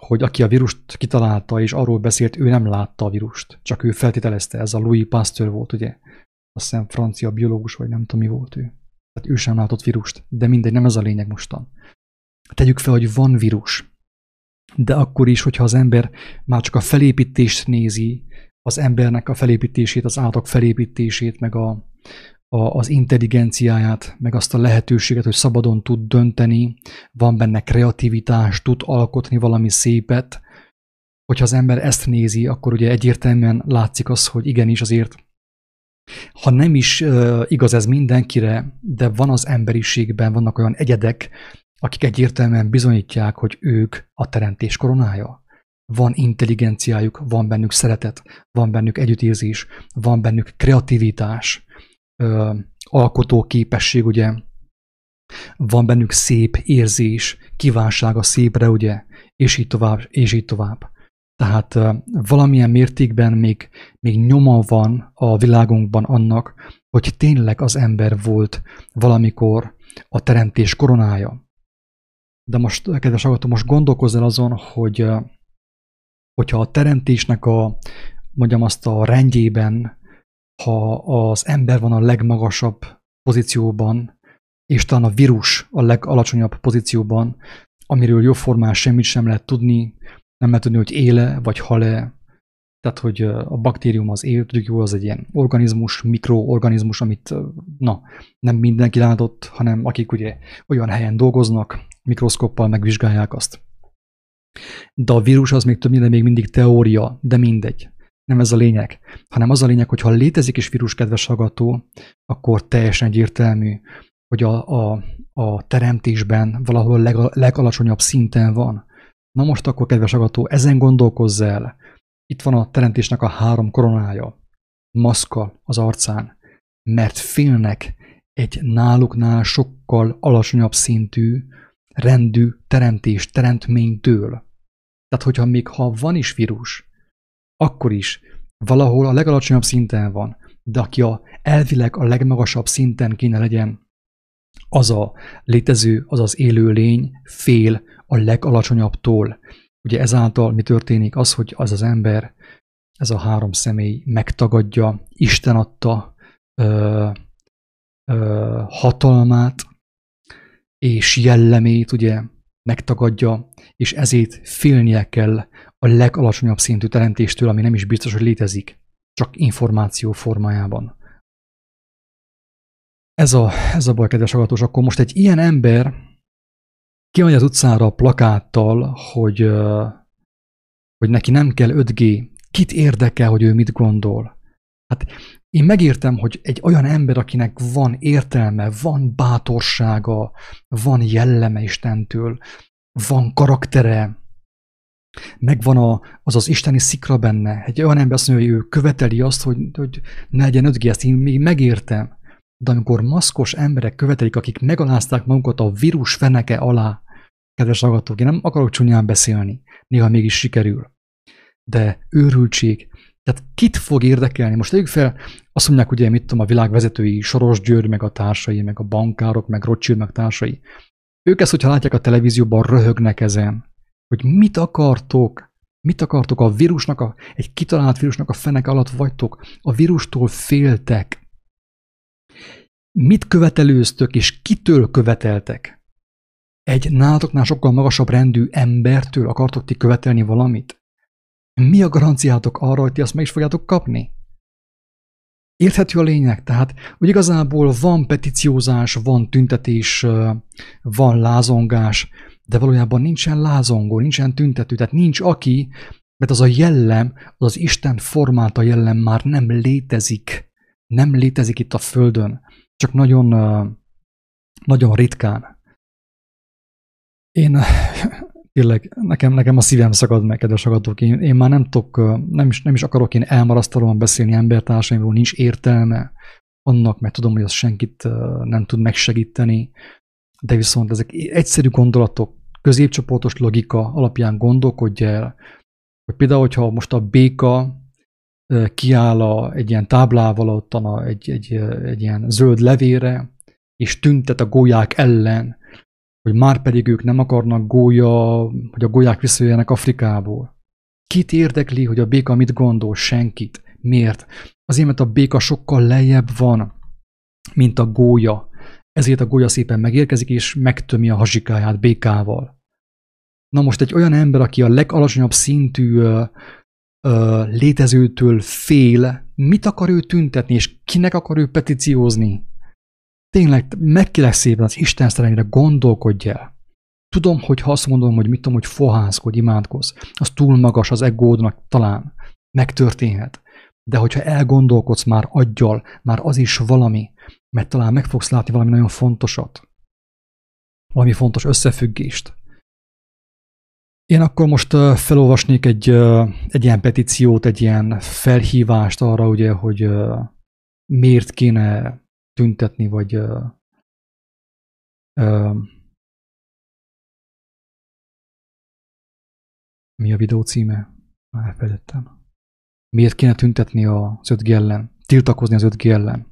S1: hogy aki a vírust kitalálta, és arról beszélt, ő nem látta a vírust, csak ő feltételezte, ez a Louis Pasteur volt, ugye? Azt hiszem francia biológus, vagy nem tudom mi volt ő. Tehát ő sem látott vírust, de mindegy, nem ez a lényeg mostan. Tegyük fel, hogy van vírus, de akkor is, hogyha az ember már csak a felépítést nézi, az embernek a felépítését, az állatok felépítését, meg a, a, az intelligenciáját, meg azt a lehetőséget, hogy szabadon tud dönteni, van benne kreativitás, tud alkotni valami szépet. Hogyha az ember ezt nézi, akkor ugye egyértelműen látszik az, hogy igenis azért ha nem is igaz ez mindenkire, de van az emberiségben, vannak olyan egyedek, akik egyértelműen bizonyítják, hogy ők a teremtés koronája. Van intelligenciájuk, van bennük szeretet, van bennük együttérzés, van bennük kreativitás, uh, alkotó képesség, ugye, van bennük szép érzés, kívánság a szépre, ugye, és így tovább, és így tovább. Tehát valamilyen mértékben még, még nyoma van a világunkban annak, hogy tényleg az ember volt valamikor a teremtés koronája. De most, kedves hallgató, most gondolkozz el azon, hogy hogyha a teremtésnek a, mondjam azt a rendjében, ha az ember van a legmagasabb pozícióban, és talán a vírus a legalacsonyabb pozícióban, amiről jóformán semmit sem lehet tudni, nem lehet tudni, hogy éle vagy hal-e. Tehát, hogy a baktérium az él, tudjuk jó, az egy ilyen organizmus, mikroorganizmus, amit na, nem mindenki látott, hanem akik ugye olyan helyen dolgoznak, mikroszkoppal megvizsgálják azt. De a vírus az még több minden még mindig teória, de mindegy. Nem ez a lényeg, hanem az a lényeg, hogy ha létezik is vírus, kedves hallgató, akkor teljesen egyértelmű, hogy a, a, a teremtésben valahol leg, legalacsonyabb szinten van. Na most akkor, kedves agató, ezen gondolkozz el. Itt van a teremtésnek a három koronája. Maszka az arcán, mert félnek egy náluknál sokkal alacsonyabb szintű, rendű teremtés, teremtménytől. Tehát, hogyha még ha van is vírus, akkor is valahol a legalacsonyabb szinten van, de aki a elvileg a legmagasabb szinten kéne legyen, az a létező, az az élő lény fél a legalacsonyabbtól. Ugye ezáltal mi történik? Az, hogy az az ember, ez a három személy megtagadja Isten adta ö, ö, hatalmát és jellemét, ugye megtagadja, és ezért félnie kell a legalacsonyabb szintű teremtéstől, ami nem is biztos, hogy létezik, csak információ formájában. Ez a, ez a baj, kedves hallgatós, akkor most egy ilyen ember kimegy az utcára plakáttal, hogy, hogy neki nem kell 5G, kit érdekel, hogy ő mit gondol? Hát én megértem, hogy egy olyan ember, akinek van értelme, van bátorsága, van jelleme Istentől, van karaktere, megvan a, az az isteni szikra benne. Egy olyan ember azt mondja, hogy ő követeli azt, hogy, hogy ne legyen 5G, ezt én még megértem. De amikor maszkos emberek követelik, akik megalázták magukat a vírus feneke alá, kedves hallgatók, én nem akarok csúnyán beszélni, néha mégis sikerül. De őrültség, tehát kit fog érdekelni? Most tegyük fel, azt mondják, ugye, mit tudom, a világ vezetői, Soros György, meg a társai, meg a bankárok, meg Rothschild, meg társai. Ők ezt, hogyha látják a televízióban, röhögnek ezen, hogy mit akartok, mit akartok a vírusnak, a, egy kitalált vírusnak a fenek alatt vagytok, a vírustól féltek. Mit követelőztök, és kitől követeltek? Egy nállatoknál sokkal magasabb rendű embertől akartok ti követelni valamit? Mi a garanciátok arra, hogy ti azt meg is fogjátok kapni? Érthető a lényeg, tehát, hogy igazából van petíciózás, van tüntetés, van lázongás, de valójában nincsen lázongó, nincsen tüntető, tehát nincs aki, mert az a jellem, az az Isten formálta jellem már nem létezik. Nem létezik itt a Földön, csak nagyon, nagyon ritkán. Én tényleg nekem, nekem a szívem szakad meg, kedves agatok. Én, én már nem tudok, nem is, nem is akarok én elmarasztalóan beszélni embertársaimról, nincs értelme annak, mert tudom, hogy az senkit nem tud megsegíteni, de viszont ezek egyszerű gondolatok, középcsoportos logika alapján gondolkodj el, hogy például, hogyha most a béka kiáll a, egy ilyen táblával ott a, egy, egy, egy ilyen zöld levére, és tüntet a gólyák ellen, hogy már pedig ők nem akarnak gólya, hogy a gólyák visszajöjjenek Afrikából. Kit érdekli, hogy a béka mit gondol? Senkit. Miért? Azért, mert a béka sokkal lejjebb van, mint a gólya. Ezért a gólya szépen megérkezik, és megtömi a hazsikáját békával. Na most egy olyan ember, aki a legalacsonyabb szintű ö, ö, létezőtől fél, mit akar ő tüntetni, és kinek akar ő petíciózni? Tényleg megkérek szépen az Isten szerelmére gondolkodj el. Tudom, hogy ha azt mondom, hogy mit tudom, hogy fohászkodj, imádkozz, az túl magas az egódnak talán, megtörténhet. De hogyha elgondolkodsz már aggyal, már az is valami, mert talán meg fogsz látni valami nagyon fontosat. Valami fontos összefüggést. Én akkor most felolvasnék egy, egy ilyen petíciót, egy ilyen felhívást arra, ugye, hogy miért kéne tüntetni, vagy ö, ö, mi a videó címe? Elfelejtettem. Miért kéne tüntetni az 5G ellen? Tiltakozni az 5G ellen?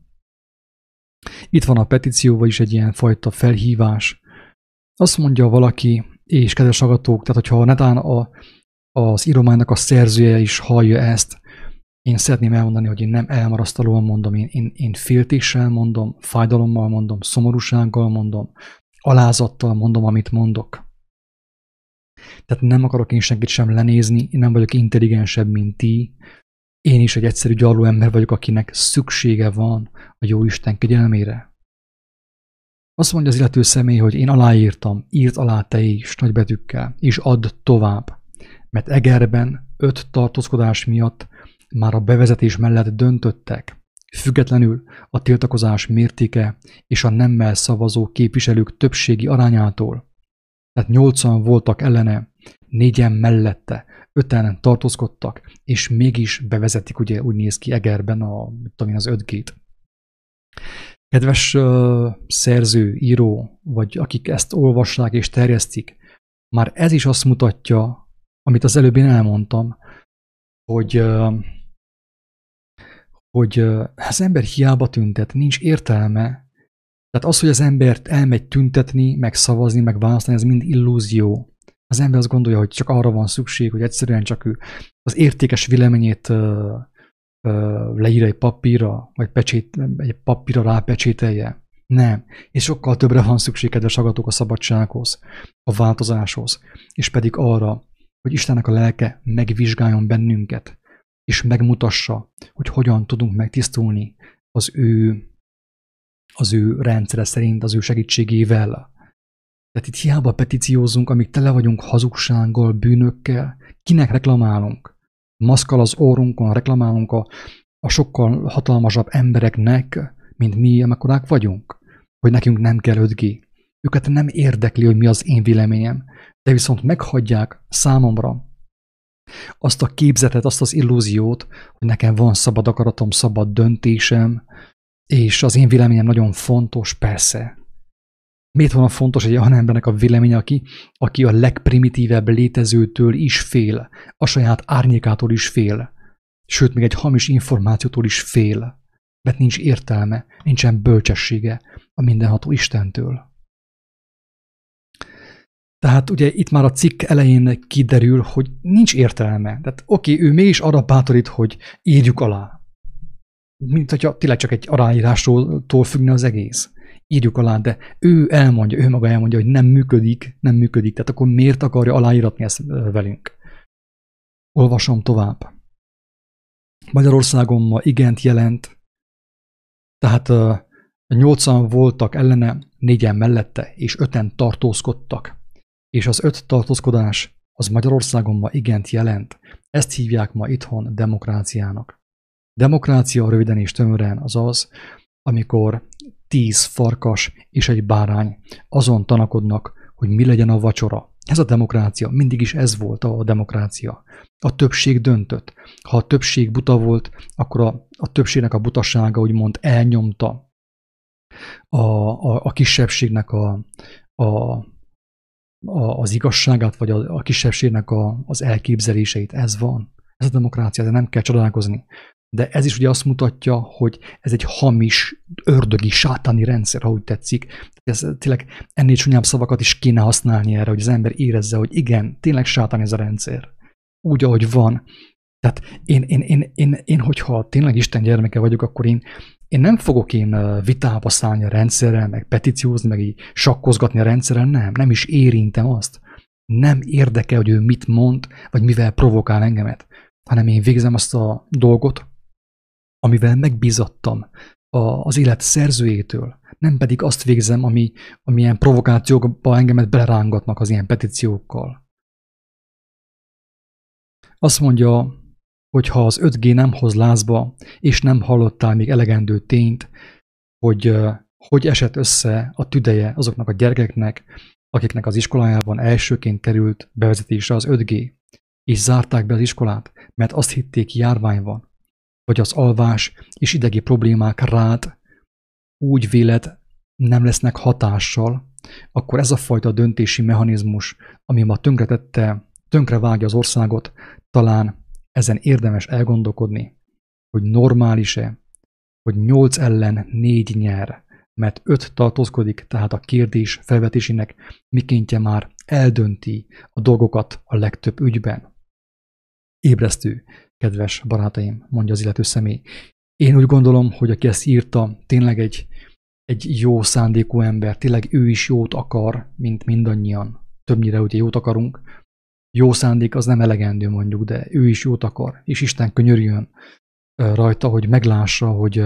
S1: Itt van a petíció, vagyis egy ilyen fajta felhívás. Azt mondja valaki, és kedves agatók, tehát hogyha netán a, az írománynak a szerzője is hallja ezt, én szeretném elmondani, hogy én nem elmarasztalóan mondom, én, én, én féltéssel mondom, fájdalommal mondom, szomorúsággal mondom, alázattal mondom, amit mondok. Tehát nem akarok én senkit sem lenézni, én nem vagyok intelligensebb, mint ti. Én is egy egyszerű gyarló ember vagyok, akinek szüksége van a jó Isten kegyelmére. Azt mondja az illető személy, hogy én aláírtam, írt alá te is nagybetűkkel, és add tovább. Mert Egerben öt tartózkodás miatt már a bevezetés mellett döntöttek, függetlenül a tiltakozás mértéke és a nemmel szavazó képviselők többségi arányától. Tehát nyolcan voltak ellene, négyen mellette, öten tartózkodtak, és mégis bevezetik, ugye úgy néz ki Egerben a, tudom én, az 5G-t. Kedves uh, szerző, író, vagy akik ezt olvassák és terjesztik, már ez is azt mutatja, amit az előbb én elmondtam, hogy uh, hogy az ember hiába tüntet, nincs értelme. Tehát az, hogy az embert elmegy tüntetni, meg szavazni, meg választani, ez mind illúzió. Az ember azt gondolja, hogy csak arra van szükség, hogy egyszerűen csak ő az értékes véleményét leír egy papírra, vagy pecsét, egy papírra rápecsételje. Nem. És sokkal többre van szükség, kedves agatok, a szabadsághoz, a változáshoz, és pedig arra, hogy Istennek a lelke megvizsgáljon bennünket, és megmutassa, hogy hogyan tudunk megtisztulni az ő, az ő rendszere szerint, az ő segítségével. Tehát itt hiába petíciózunk, amíg tele vagyunk hazugsággal, bűnökkel, kinek reklamálunk? Maszkal az órunkon reklamálunk a, a sokkal hatalmasabb embereknek, mint mi, amekkorák vagyunk, hogy nekünk nem kell 5G. Őket nem érdekli, hogy mi az én véleményem, de viszont meghagyják számomra azt a képzetet, azt az illúziót, hogy nekem van szabad akaratom, szabad döntésem, és az én véleményem nagyon fontos, persze. Miért van a fontos egy olyan embernek a véleménye, aki, aki a legprimitívebb létezőtől is fél, a saját árnyékától is fél, sőt, még egy hamis információtól is fél, mert nincs értelme, nincsen bölcsessége a mindenható Istentől. Tehát ugye itt már a cikk elején kiderül, hogy nincs értelme. Tehát oké, ő mégis arra bátorít, hogy írjuk alá. Mint hogyha tényleg csak egy aláírásról függne az egész. Írjuk alá, de ő elmondja, ő maga elmondja, hogy nem működik, nem működik. Tehát akkor miért akarja aláíratni ezt velünk? Olvasom tovább. Magyarországon ma igent jelent, tehát nyolcan voltak ellene, négyen mellette, és öten tartózkodtak és az öt tartózkodás az Magyarországon ma igent jelent. Ezt hívják ma itthon demokráciának. Demokrácia röviden és tömören az az, amikor tíz farkas és egy bárány azon tanakodnak, hogy mi legyen a vacsora. Ez a demokrácia, mindig is ez volt a demokrácia. A többség döntött. Ha a többség buta volt, akkor a, a többségnek a butasága úgymond elnyomta a, a, a kisebbségnek a, a, a, az igazságát, vagy a, a kisebbségnek a, az elképzeléseit. Ez van. Ez a demokrácia, de nem kell csodálkozni. De ez is ugye azt mutatja, hogy ez egy hamis, ördögi, sátáni rendszer, ha úgy tetszik. Ez tényleg ennél csúnyább szavakat is kéne használni erre, hogy az ember érezze, hogy igen, tényleg sátáni ez a rendszer. Úgy, ahogy van. Tehát én, én, én, én, én, hogyha tényleg Isten gyermeke vagyok, akkor én én nem fogok én vitába szállni a rendszerrel, meg petíciózni, meg így sakkozgatni a rendszerrel, nem, nem is érintem azt. Nem érdekel, hogy ő mit mond, vagy mivel provokál engemet, hanem én végzem azt a dolgot, amivel megbízattam az élet szerzőjétől, nem pedig azt végzem, ami, ami ilyen provokációkba engemet belerángatnak az ilyen petíciókkal. Azt mondja hogyha az 5G nem hoz lázba, és nem hallottál még elegendő tényt, hogy hogy esett össze a tüdeje azoknak a gyerekeknek, akiknek az iskolájában elsőként került bevezetésre az 5G, és zárták be az iskolát, mert azt hitték járvány van, vagy az alvás és idegi problémák rád úgy vélet nem lesznek hatással, akkor ez a fajta döntési mechanizmus, ami ma tönkretette, tönkrevágja az országot, talán ezen érdemes elgondolkodni, hogy normális-e, hogy 8 ellen 4 nyer, mert 5 tartózkodik, tehát a kérdés felvetésének mikéntje már eldönti a dolgokat a legtöbb ügyben. Ébresztő, kedves barátaim, mondja az illető személy. Én úgy gondolom, hogy aki ezt írta, tényleg egy, egy jó szándékú ember, tényleg ő is jót akar, mint mindannyian. Többnyire ugye jót akarunk, jó szándék az nem elegendő mondjuk, de ő is jót akar, és Isten könyörüljön rajta, hogy meglássa, hogy,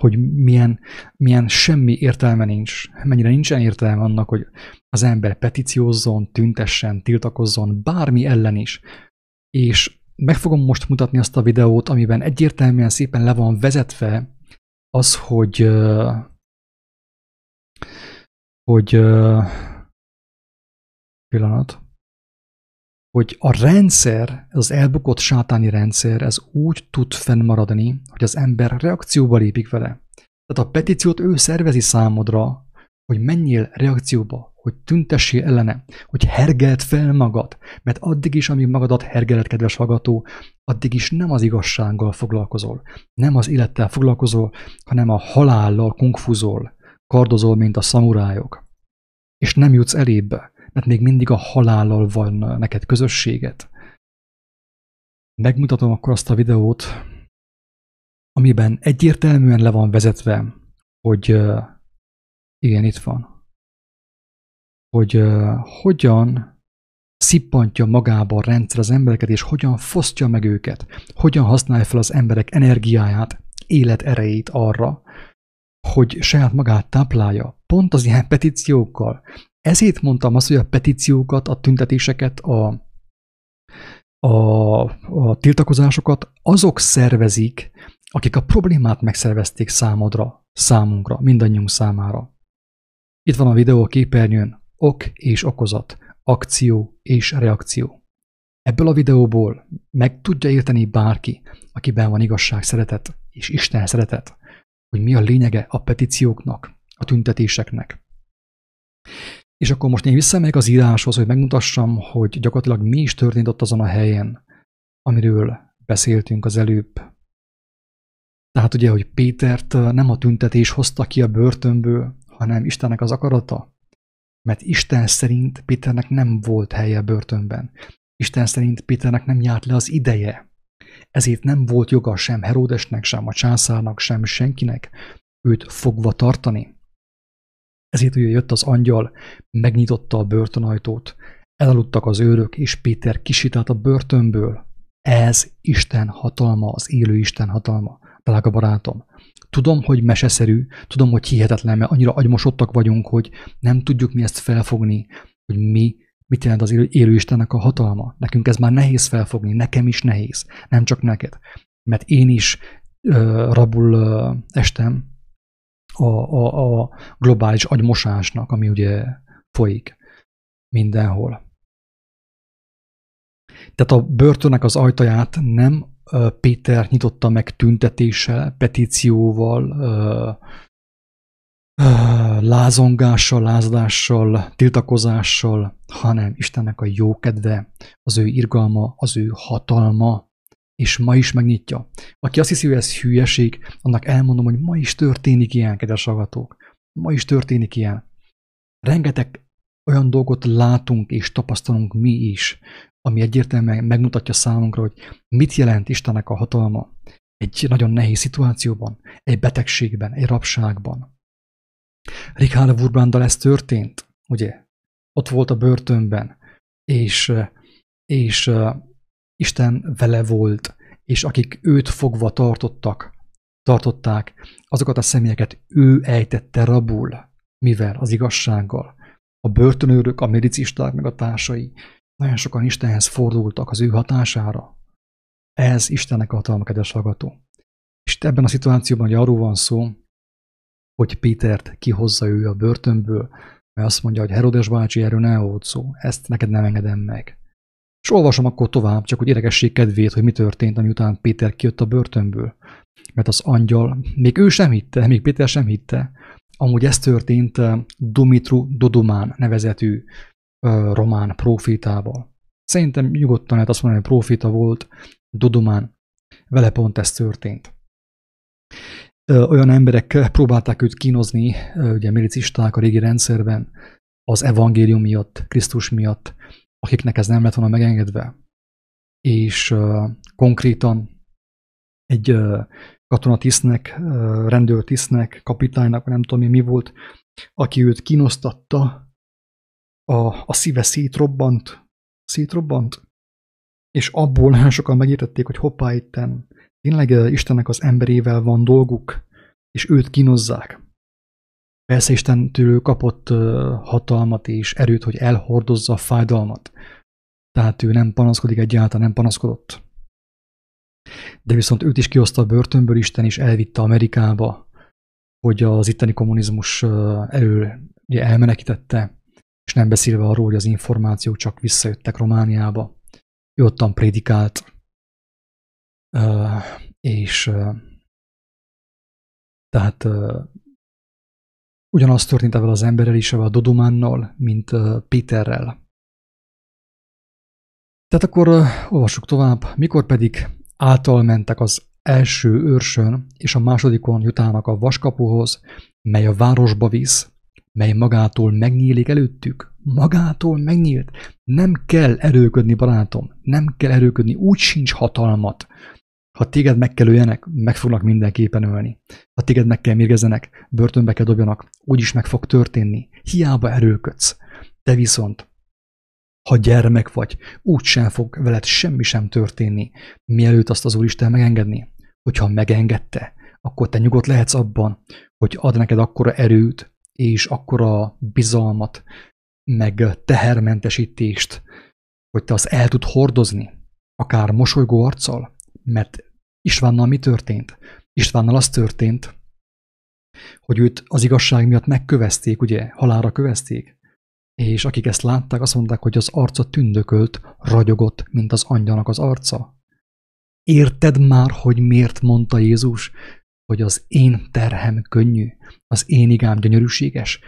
S1: hogy milyen, milyen semmi értelme nincs, mennyire nincsen értelme annak, hogy az ember petíciózzon, tüntessen, tiltakozzon, bármi ellen is. És meg fogom most mutatni azt a videót, amiben egyértelműen szépen le van vezetve az, hogy hogy pillanat, hogy a rendszer, az elbukott sátáni rendszer, ez úgy tud fennmaradni, hogy az ember reakcióba lépik vele. Tehát a petíciót ő szervezi számodra, hogy menjél reakcióba, hogy tüntessél ellene, hogy hergelt fel magad, mert addig is, amíg magadat hergeled, kedves hallgató, addig is nem az igazsággal foglalkozol, nem az élettel foglalkozol, hanem a halállal kungfuzol, kardozol, mint a szamurájok. És nem jutsz elébe, mert még mindig a halállal van neked közösséget. Megmutatom akkor azt a videót, amiben egyértelműen le van vezetve, hogy igen, itt van, hogy hogyan szippantja magába a rendszer az embereket, és hogyan fosztja meg őket, hogyan használja fel az emberek energiáját, élet erejét arra, hogy saját magát táplálja, pont az ilyen petíciókkal. Ezért mondtam azt, hogy a petíciókat, a tüntetéseket, a, a, a tiltakozásokat azok szervezik, akik a problémát megszervezték számodra, számunkra, mindannyiunk számára. Itt van a videó a képernyőn, ok és okozat, akció és reakció. Ebből a videóból meg tudja érteni bárki, akiben van igazság, szeretet és Isten szeretet, hogy mi a lényege a petícióknak, a tüntetéseknek. És akkor most én visszamegyek az íráshoz, hogy megmutassam, hogy gyakorlatilag mi is történt ott azon a helyen, amiről beszéltünk az előbb. Tehát ugye, hogy Pétert nem a tüntetés hozta ki a börtönből, hanem Istennek az akarata. Mert Isten szerint Péternek nem volt helye a börtönben. Isten szerint Péternek nem járt le az ideje. Ezért nem volt joga sem Heródesnek, sem a császárnak, sem senkinek őt fogva tartani. Ezért ugye jött az angyal, megnyitotta a börtönajtót, elaludtak az őrök, és Péter kisitált a börtönből. Ez Isten hatalma, az élő Isten hatalma, drága barátom. Tudom, hogy meseszerű, tudom, hogy hihetetlen, mert annyira agymosottak vagyunk, hogy nem tudjuk mi ezt felfogni, hogy mi, mit jelent az élő, Istennek a hatalma. Nekünk ez már nehéz felfogni, nekem is nehéz, nem csak neked. Mert én is ö, rabul ö, estem a, a, a globális agymosásnak, ami ugye folyik mindenhol. Tehát a börtönnek az ajtaját nem Péter nyitotta meg tüntetéssel, petícióval, lázongással, lázadással, tiltakozással, hanem Istennek a jókedve, az ő irgalma, az ő hatalma, és ma is megnyitja. Aki azt hiszi, hogy ez hülyeség, annak elmondom, hogy ma is történik ilyen, kedves hallgatók. Ma is történik ilyen. Rengeteg olyan dolgot látunk és tapasztalunk mi is, ami egyértelműen megmutatja számunkra, hogy mit jelent Istennek a hatalma egy nagyon nehéz szituációban, egy betegségben, egy rabságban. Richard Wurbrandal ez történt, ugye? Ott volt a börtönben, és, és Isten vele volt, és akik őt fogva tartottak, tartották, azokat a személyeket ő ejtette rabul, mivel az igazsággal. A börtönőrök, a medicisták, meg a társai nagyon sokan Istenhez fordultak az ő hatására. Ez Istennek a hatalma, kedves hallgató. És ebben a szituációban hogy arról van szó, hogy Pétert kihozza ő a börtönből, mert azt mondja, hogy Herodes bácsi, erről ne volt szó, ezt neked nem engedem meg. És olvasom akkor tovább, csak hogy érdekesség kedvéért, hogy mi történt, amiután Péter kijött a börtönből. Mert az angyal, még ő sem hitte, még Péter sem hitte, amúgy ez történt Dumitru Dodumán nevezetű román profétával. Szerintem nyugodtan lehet azt mondani, hogy proféta volt, Dodumán. Vele pont ez történt. Olyan emberek próbálták őt kínozni, ugye milicisták a régi rendszerben, az evangélium miatt, Krisztus miatt, akiknek ez nem lett volna megengedve. És uh, konkrétan egy uh, katonatisztnek, uh, rendőrtisztnek, kapitánynak, nem tudom mi volt, aki őt kínosztatta, a, a szíve szétrobbant, szétrobbant, és abból nagyon sokan megértették, hogy hoppá itten, tényleg Istennek az emberével van dolguk, és őt kínozzák. Persze Isten tőlő kapott hatalmat és erőt, hogy elhordozza a fájdalmat. Tehát ő nem panaszkodik egyáltalán, nem panaszkodott. De viszont őt is kihozta a börtönből Isten, és elvitte Amerikába, hogy az itteni kommunizmus elől ugye elmenekítette, és nem beszélve arról, hogy az információk csak visszajöttek Romániába. Ő ottan prédikált, és tehát ugyanaz történt evel az emberrel is, a Dodománnal, mint Péterrel. Tehát akkor olvassuk tovább, mikor pedig által mentek az első őrsön, és a másodikon jutának a vaskapuhoz, mely a városba visz, mely magától megnyílik előttük. Magától megnyílt. Nem kell erőködni, barátom. Nem kell erőködni. Úgy sincs hatalmat. Ha téged meg kell öljenek, meg fognak mindenképpen ölni. Ha téged meg kell mérgezenek, börtönbe kell dobjanak, úgyis meg fog történni. Hiába erőködsz. Te viszont, ha gyermek vagy, úgy sem fog veled semmi sem történni, mielőtt azt az Úristen megengedni. Hogyha megengedte, akkor te nyugodt lehetsz abban, hogy ad neked akkora erőt, és akkora bizalmat, meg tehermentesítést, hogy te azt el tud hordozni, akár mosolygó arccal, mert Istvánnal mi történt? Istvánnal az történt, hogy őt az igazság miatt megkövezték, ugye, halára kövezték, és akik ezt látták, azt mondták, hogy az arca tündökölt, ragyogott, mint az angyalnak az arca. Érted már, hogy miért mondta Jézus, hogy az én terhem könnyű, az én igám gyönyörűséges,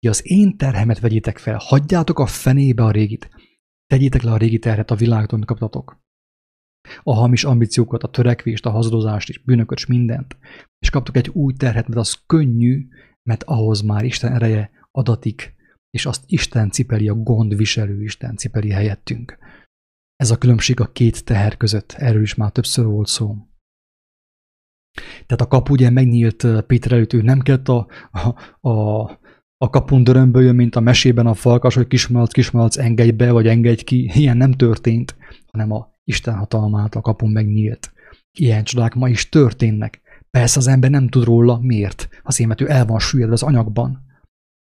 S1: hogy az én terhemet vegyétek fel, hagyjátok a fenébe a régit, tegyétek le a régi terhet a világtól, amit kaptatok. A hamis ambíciókat, a törekvést, a hazadozást és bűnököt és mindent. És kaptok egy új terhet, mert az könnyű, mert ahhoz már Isten ereje adatik, és azt Isten cipeli, a gondviselő Isten cipeli helyettünk. Ez a különbség a két teher között, erről is már többször volt szó. Tehát a kapu ugye megnyílt Péter előtt, ő nem kellett a, a, a, a kapun dörömből mint a mesében a falkas, hogy kismalac, kismalac, engedj be, vagy engedj ki. Ilyen nem történt, hanem a Isten hatalmát a kapun megnyílt. Ilyen csodák ma is történnek. Persze az ember nem tud róla, miért. Azért, mert el van süllyedve az anyagban,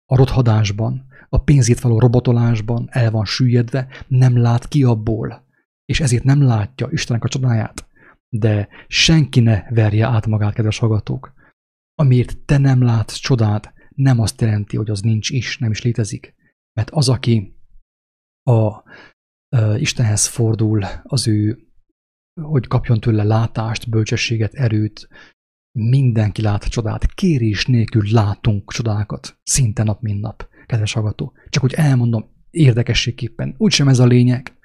S1: a rothadásban, a pénzét való robotolásban el van süllyedve, nem lát ki abból, és ezért nem látja Istenek a csodáját. De senki ne verje át magát, kedves hallgatók. Amiért te nem látsz csodát, nem azt jelenti, hogy az nincs is, nem is létezik. Mert az, aki a Istenhez fordul, az ő, hogy kapjon tőle látást, bölcsességet, erőt, mindenki lát csodát. Kérés nélkül látunk csodákat, szinte nap, mint nap, kedves hallgató. Csak úgy elmondom, érdekességképpen, úgysem ez a lényeg,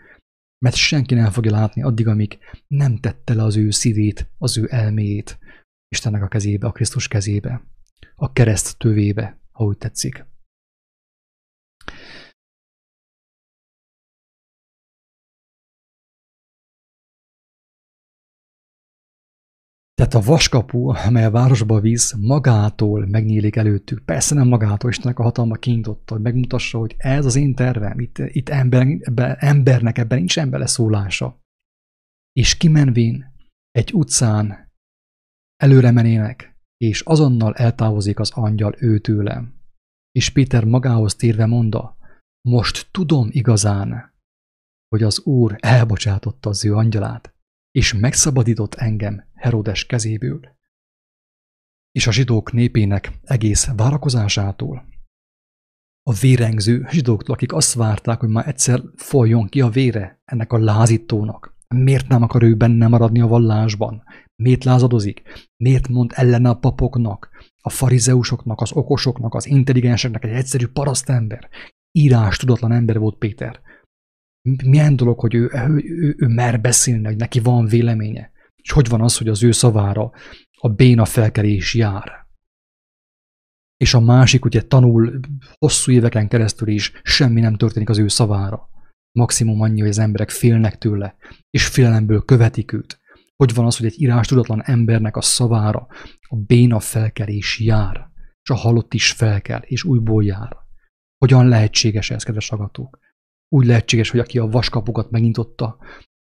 S1: mert senki nem fogja látni addig, amíg nem tette le az ő szívét, az ő elméjét Istennek a kezébe, a Krisztus kezébe, a kereszt tövébe, ha úgy tetszik. Tehát a vaskapu, amely a városba víz, magától megnyílik előttük. Persze nem magától, Istennek a hatalma kinyitotta, hogy megmutassa, hogy ez az én tervem, itt, itt ember, ebben, embernek ebben nincsen beleszólása. És kimenvén egy utcán előre menének, és azonnal eltávozik az angyal őtőlem. És Péter magához térve mondta, most tudom igazán, hogy az Úr elbocsátotta az ő angyalát, és megszabadított engem Herodes kezéből, és a zsidók népének egész várakozásától. A vérengző zsidóktól, akik azt várták, hogy már egyszer folyjon ki a vére ennek a lázítónak. Miért nem akar ő benne maradni a vallásban? Miért lázadozik? Miért mond ellene a papoknak, a farizeusoknak, az okosoknak, az intelligenseknek, egy egyszerű parasztember? Írás tudatlan ember volt Péter milyen dolog, hogy ő, ő, ő, ő mer beszélni, hogy neki van véleménye. És hogy van az, hogy az ő szavára a béna felkelés jár. És a másik ugye tanul hosszú éveken keresztül is, semmi nem történik az ő szavára. Maximum annyi, hogy az emberek félnek tőle, és félelemből követik őt. Hogy van az, hogy egy írás tudatlan embernek a szavára a béna felkelés jár, és a halott is felkel, és újból jár. Hogyan lehetséges ez, kedves agatók? Úgy lehetséges, hogy aki a vaskapukat megnyitotta,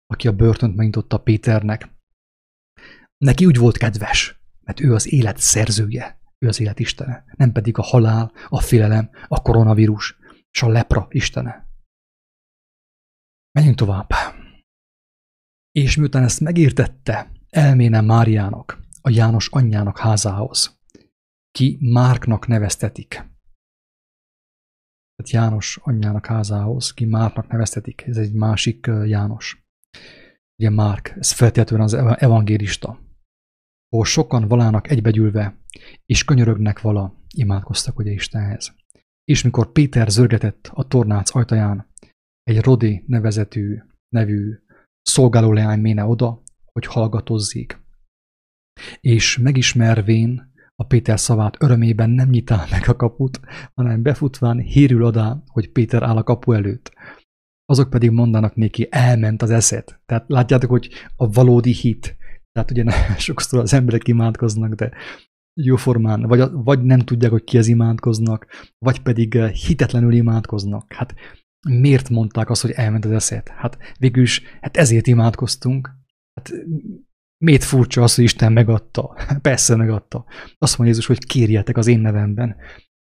S1: aki a börtönt megnyitotta Péternek, neki úgy volt kedves, mert ő az élet szerzője, ő az élet istene, nem pedig a halál, a félelem, a koronavírus és a lepra istene. Menjünk tovább. És miután ezt megértette, elméne Máriának, a János anyjának házához, ki Márknak neveztetik. Tehát János anyjának házához, ki Márknak neveztetik. Ez egy másik János. Ugye Márk, ez feltétlenül az evangélista. Hol sokan valának egybegyülve, és könyörögnek vala, imádkoztak ugye Istenhez. És mikor Péter zörgetett a tornác ajtaján, egy Rodi nevezetű, nevű szolgálóleány méne oda, hogy hallgatozzék. És megismervén a Péter szavát örömében nem nyitál meg a kaput, hanem befutván hírül oda, hogy Péter áll a kapu előtt. Azok pedig mondanak néki, elment az eszet. Tehát látjátok, hogy a valódi hit, tehát ugye sokszor az emberek imádkoznak, de jóformán, vagy, vagy nem tudják, hogy ki az imádkoznak, vagy pedig eh, hitetlenül imádkoznak. Hát miért mondták azt, hogy elment az eszet? Hát végül is, hát ezért imádkoztunk. Hát miért furcsa az, hogy Isten megadta? Persze megadta. Azt mondja Jézus, hogy kérjetek az én nevemben,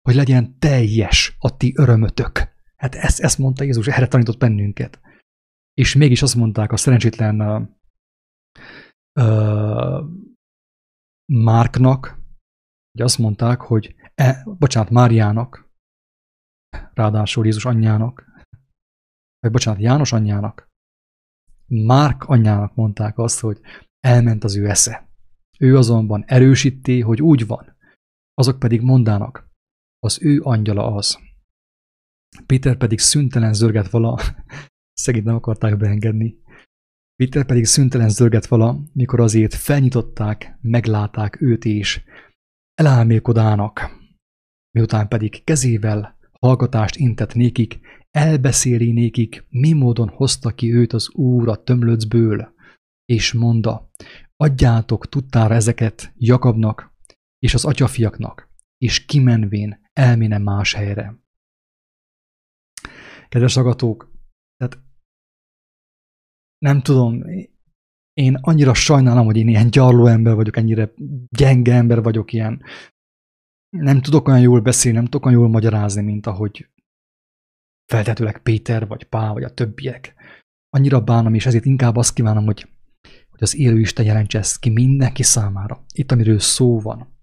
S1: hogy legyen teljes a ti örömötök. Hát ezt, ezt mondta Jézus, erre tanított bennünket. És mégis azt mondták a szerencsétlen uh, uh, Márknak, hogy azt mondták, hogy e, bocsánat, Máriának, ráadásul Jézus anyjának, vagy bocsánat, János anyjának, Márk anyjának mondták azt, hogy elment az ő esze. Ő azonban erősíti, hogy úgy van. Azok pedig mondának, az ő angyala az. Péter pedig szüntelen zörget vala, szegény nem akarták beengedni. Péter pedig szüntelen zörget vala, mikor azért felnyitották, meglátták őt is, elálmélkodának. Miután pedig kezével hallgatást intett nékik, elbeszéli nékik, mi módon hozta ki őt az Úr a tömlöcből, és monda, adjátok tudtára ezeket Jakabnak és az atyafiaknak, és kimenvén elméne más helyre. Kedves agatók, tehát nem tudom, én annyira sajnálom, hogy én ilyen gyarló ember vagyok, ennyire gyenge ember vagyok, ilyen nem tudok olyan jól beszélni, nem tudok olyan jól magyarázni, mint ahogy feltetőleg Péter, vagy Pál, vagy a többiek. Annyira bánom, és ezért inkább azt kívánom, hogy, hogy az élő Isten jelentse ezt ki mindenki számára. Itt, amiről szó van.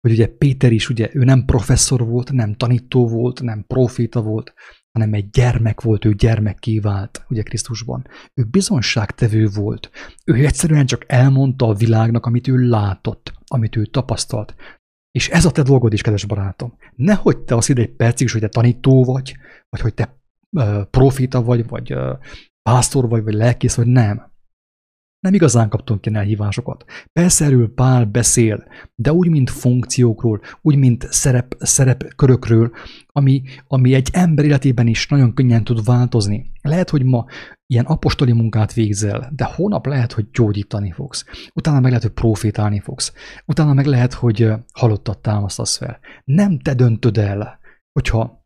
S1: Hogy ugye Péter is, ugye ő nem professzor volt, nem tanító volt, nem proféta volt, hanem egy gyermek volt, ő gyermek kivált, ugye Krisztusban. Ő bizonságtevő volt. Ő egyszerűen csak elmondta a világnak, amit ő látott, amit ő tapasztalt. És ez a te dolgod is, kedves barátom. Nehogy te azt ide egy percig is, hogy te tanító vagy, vagy hogy te uh, profita vagy, vagy uh, pásztor vagy, vagy lelkész, vagy nem. Nem igazán kaptunk ilyen elhívásokat. Persze erről Pál beszél, de úgy, mint funkciókról, úgy, mint szerep, szerepkörökről, ami, ami egy ember életében is nagyon könnyen tud változni. Lehet, hogy ma ilyen apostoli munkát végzel, de hónap lehet, hogy gyógyítani fogsz. Utána meg lehet, hogy profétálni fogsz. Utána meg lehet, hogy halottat támasztasz fel. Nem te döntöd el, hogyha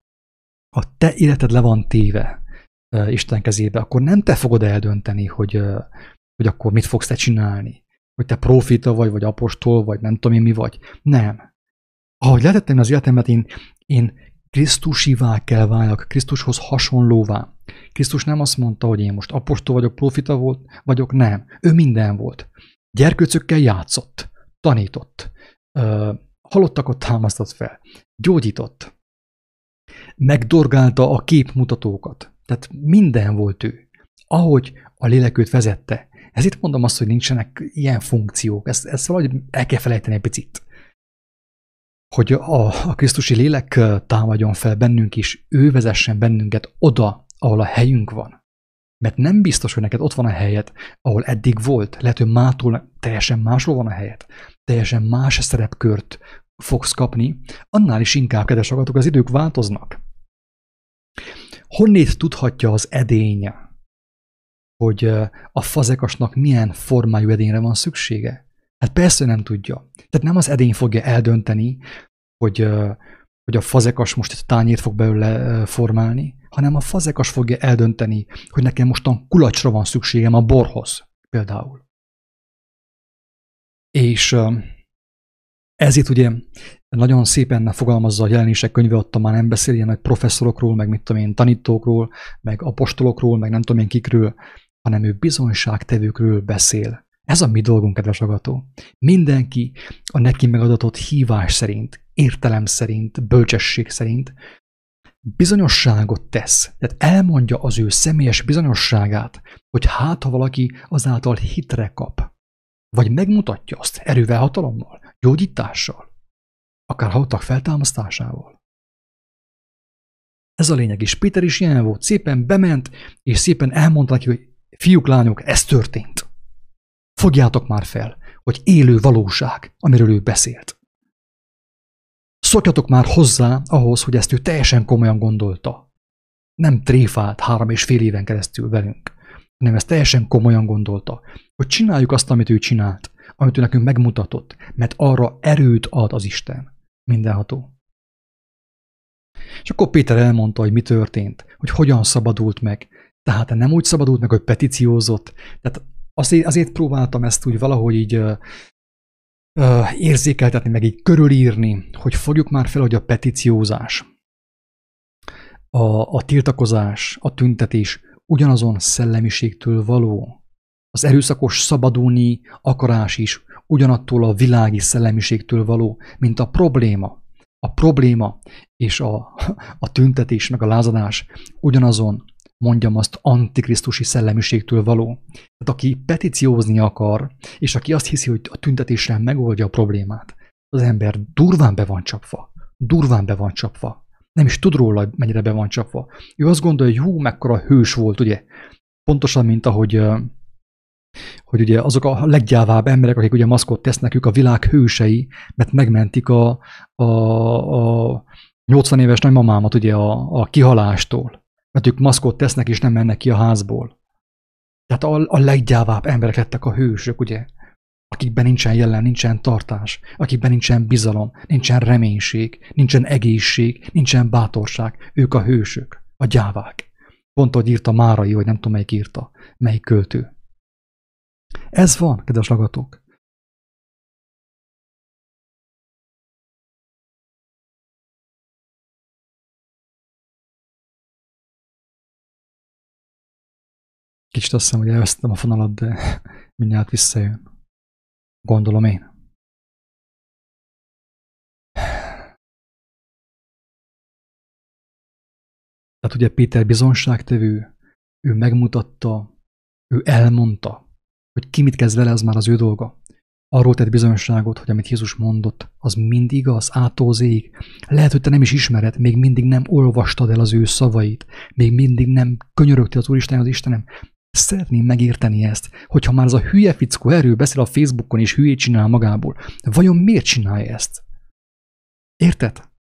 S1: a te életed le van téve Isten kezébe, akkor nem te fogod eldönteni, hogy, hogy akkor mit fogsz te csinálni. Hogy te profita vagy, vagy apostol, vagy nem tudom én mi vagy. Nem. Ahogy lehetettem az életemet, én, én Krisztusivá kell váljak, Krisztushoz hasonlóvá. Krisztus nem azt mondta, hogy én most apostol vagyok, profita volt, vagyok, nem. Ő minden volt. Gyerkőcökkel játszott, tanított, halottakat támasztott fel, gyógyított, megdorgálta a képmutatókat. Tehát minden volt ő. Ahogy a lélek őt vezette. Ezért mondom azt, hogy nincsenek ilyen funkciók. Ezt, ezt valahogy el kell felejteni egy picit. Hogy a, a Krisztusi lélek támadjon fel bennünk is, ő vezessen bennünket oda, ahol a helyünk van. Mert nem biztos, hogy neked ott van a helyed, ahol eddig volt. Lehet, hogy mától teljesen máshol van a helyed. Teljesen más szerepkört fogsz kapni. Annál is inkább, kedves agatok, az idők változnak. Honnét tudhatja az edény, hogy a fazekasnak milyen formájú edényre van szüksége? Hát persze nem tudja. Tehát nem az edény fogja eldönteni, hogy, hogy a fazekas most egy tányért fog belőle formálni, hanem a fazekas fogja eldönteni, hogy nekem mostan kulacsra van szükségem a borhoz, például. És ezért ugye nagyon szépen fogalmazza a jelenések könyve, ott már nem beszél ilyen nagy professzorokról, meg mit tudom én, tanítókról, meg apostolokról, meg nem tudom én kikről, hanem ő bizonyságtevőkről beszél. Ez a mi dolgunk, kedves agató. Mindenki a neki megadatott hívás szerint, értelem szerint, bölcsesség szerint bizonyosságot tesz. Tehát elmondja az ő személyes bizonyosságát, hogy hát ha valaki azáltal hitre kap, vagy megmutatja azt erővel, hatalommal, gyógyítással, akár halottak feltámasztásával. Ez a lényeg, és Péter is ilyen volt, szépen bement, és szépen elmondta neki, hogy fiúk, lányok, ez történt. Fogjátok már fel, hogy élő valóság, amiről ő beszélt. Szokjatok már hozzá ahhoz, hogy ezt ő teljesen komolyan gondolta. Nem tréfált három és fél éven keresztül velünk, hanem ezt teljesen komolyan gondolta, hogy csináljuk azt, amit ő csinált, amit ő nekünk megmutatott, mert arra erőt ad az Isten, mindenható. És akkor Péter elmondta, hogy mi történt, hogy hogyan szabadult meg. Tehát nem úgy szabadult meg, hogy petíciózott. Tehát azért, azért próbáltam ezt úgy valahogy így uh, uh, érzékeltetni, meg így körülírni, hogy fogjuk már fel, hogy a petíciózás, a, a tiltakozás, a tüntetés ugyanazon szellemiségtől való. Az erőszakos szabadulni akarás is ugyanattól a világi szellemiségtől való, mint a probléma. A probléma és a, a tüntetés, meg a lázadás ugyanazon, mondjam azt, antikrisztusi szellemiségtől való. Tehát aki petíciózni akar, és aki azt hiszi, hogy a tüntetéssel megoldja a problémát, az ember durván be van csapva. Durván be van csapva. Nem is tud róla, mennyire be van csapva. Ő azt gondolja, hogy hú, mekkora hős volt, ugye? Pontosan, mint ahogy hogy ugye azok a leggyávább emberek, akik ugye maszkot tesznek, ők a világ hősei, mert megmentik a, a, a 80 éves nagymamámat ugye a, a kihalástól. Mert ők maszkot tesznek, és nem mennek ki a házból. Tehát a, a leggyávább emberek lettek a hősök, ugye? Akikben nincsen jelen, nincsen tartás, akikben nincsen bizalom, nincsen reménység, nincsen egészség, nincsen bátorság. Ők a hősök, a gyávák. Pont, hogy írta Márai, vagy nem tudom, melyik írta, melyik költő. Ez van, kedves hallgatók. Kicsit azt hiszem, hogy elvesztettem a fonalat, de mindjárt visszajön. Gondolom én. Tehát ugye Péter bizonságtevő, ő megmutatta, ő elmondta, hogy ki mit kezd vele, az már az ő dolga. Arról tett bizonyosságot, hogy amit Jézus mondott, az mind igaz, átózéig. Lehet, hogy te nem is ismered, még mindig nem olvastad el az ő szavait, még mindig nem könyörögtél az Úristen az Istenem. Szeretném megérteni ezt, hogyha már az a hülye fickó erről beszél a Facebookon és hülyét csinál magából, vajon miért csinálja ezt? Érted?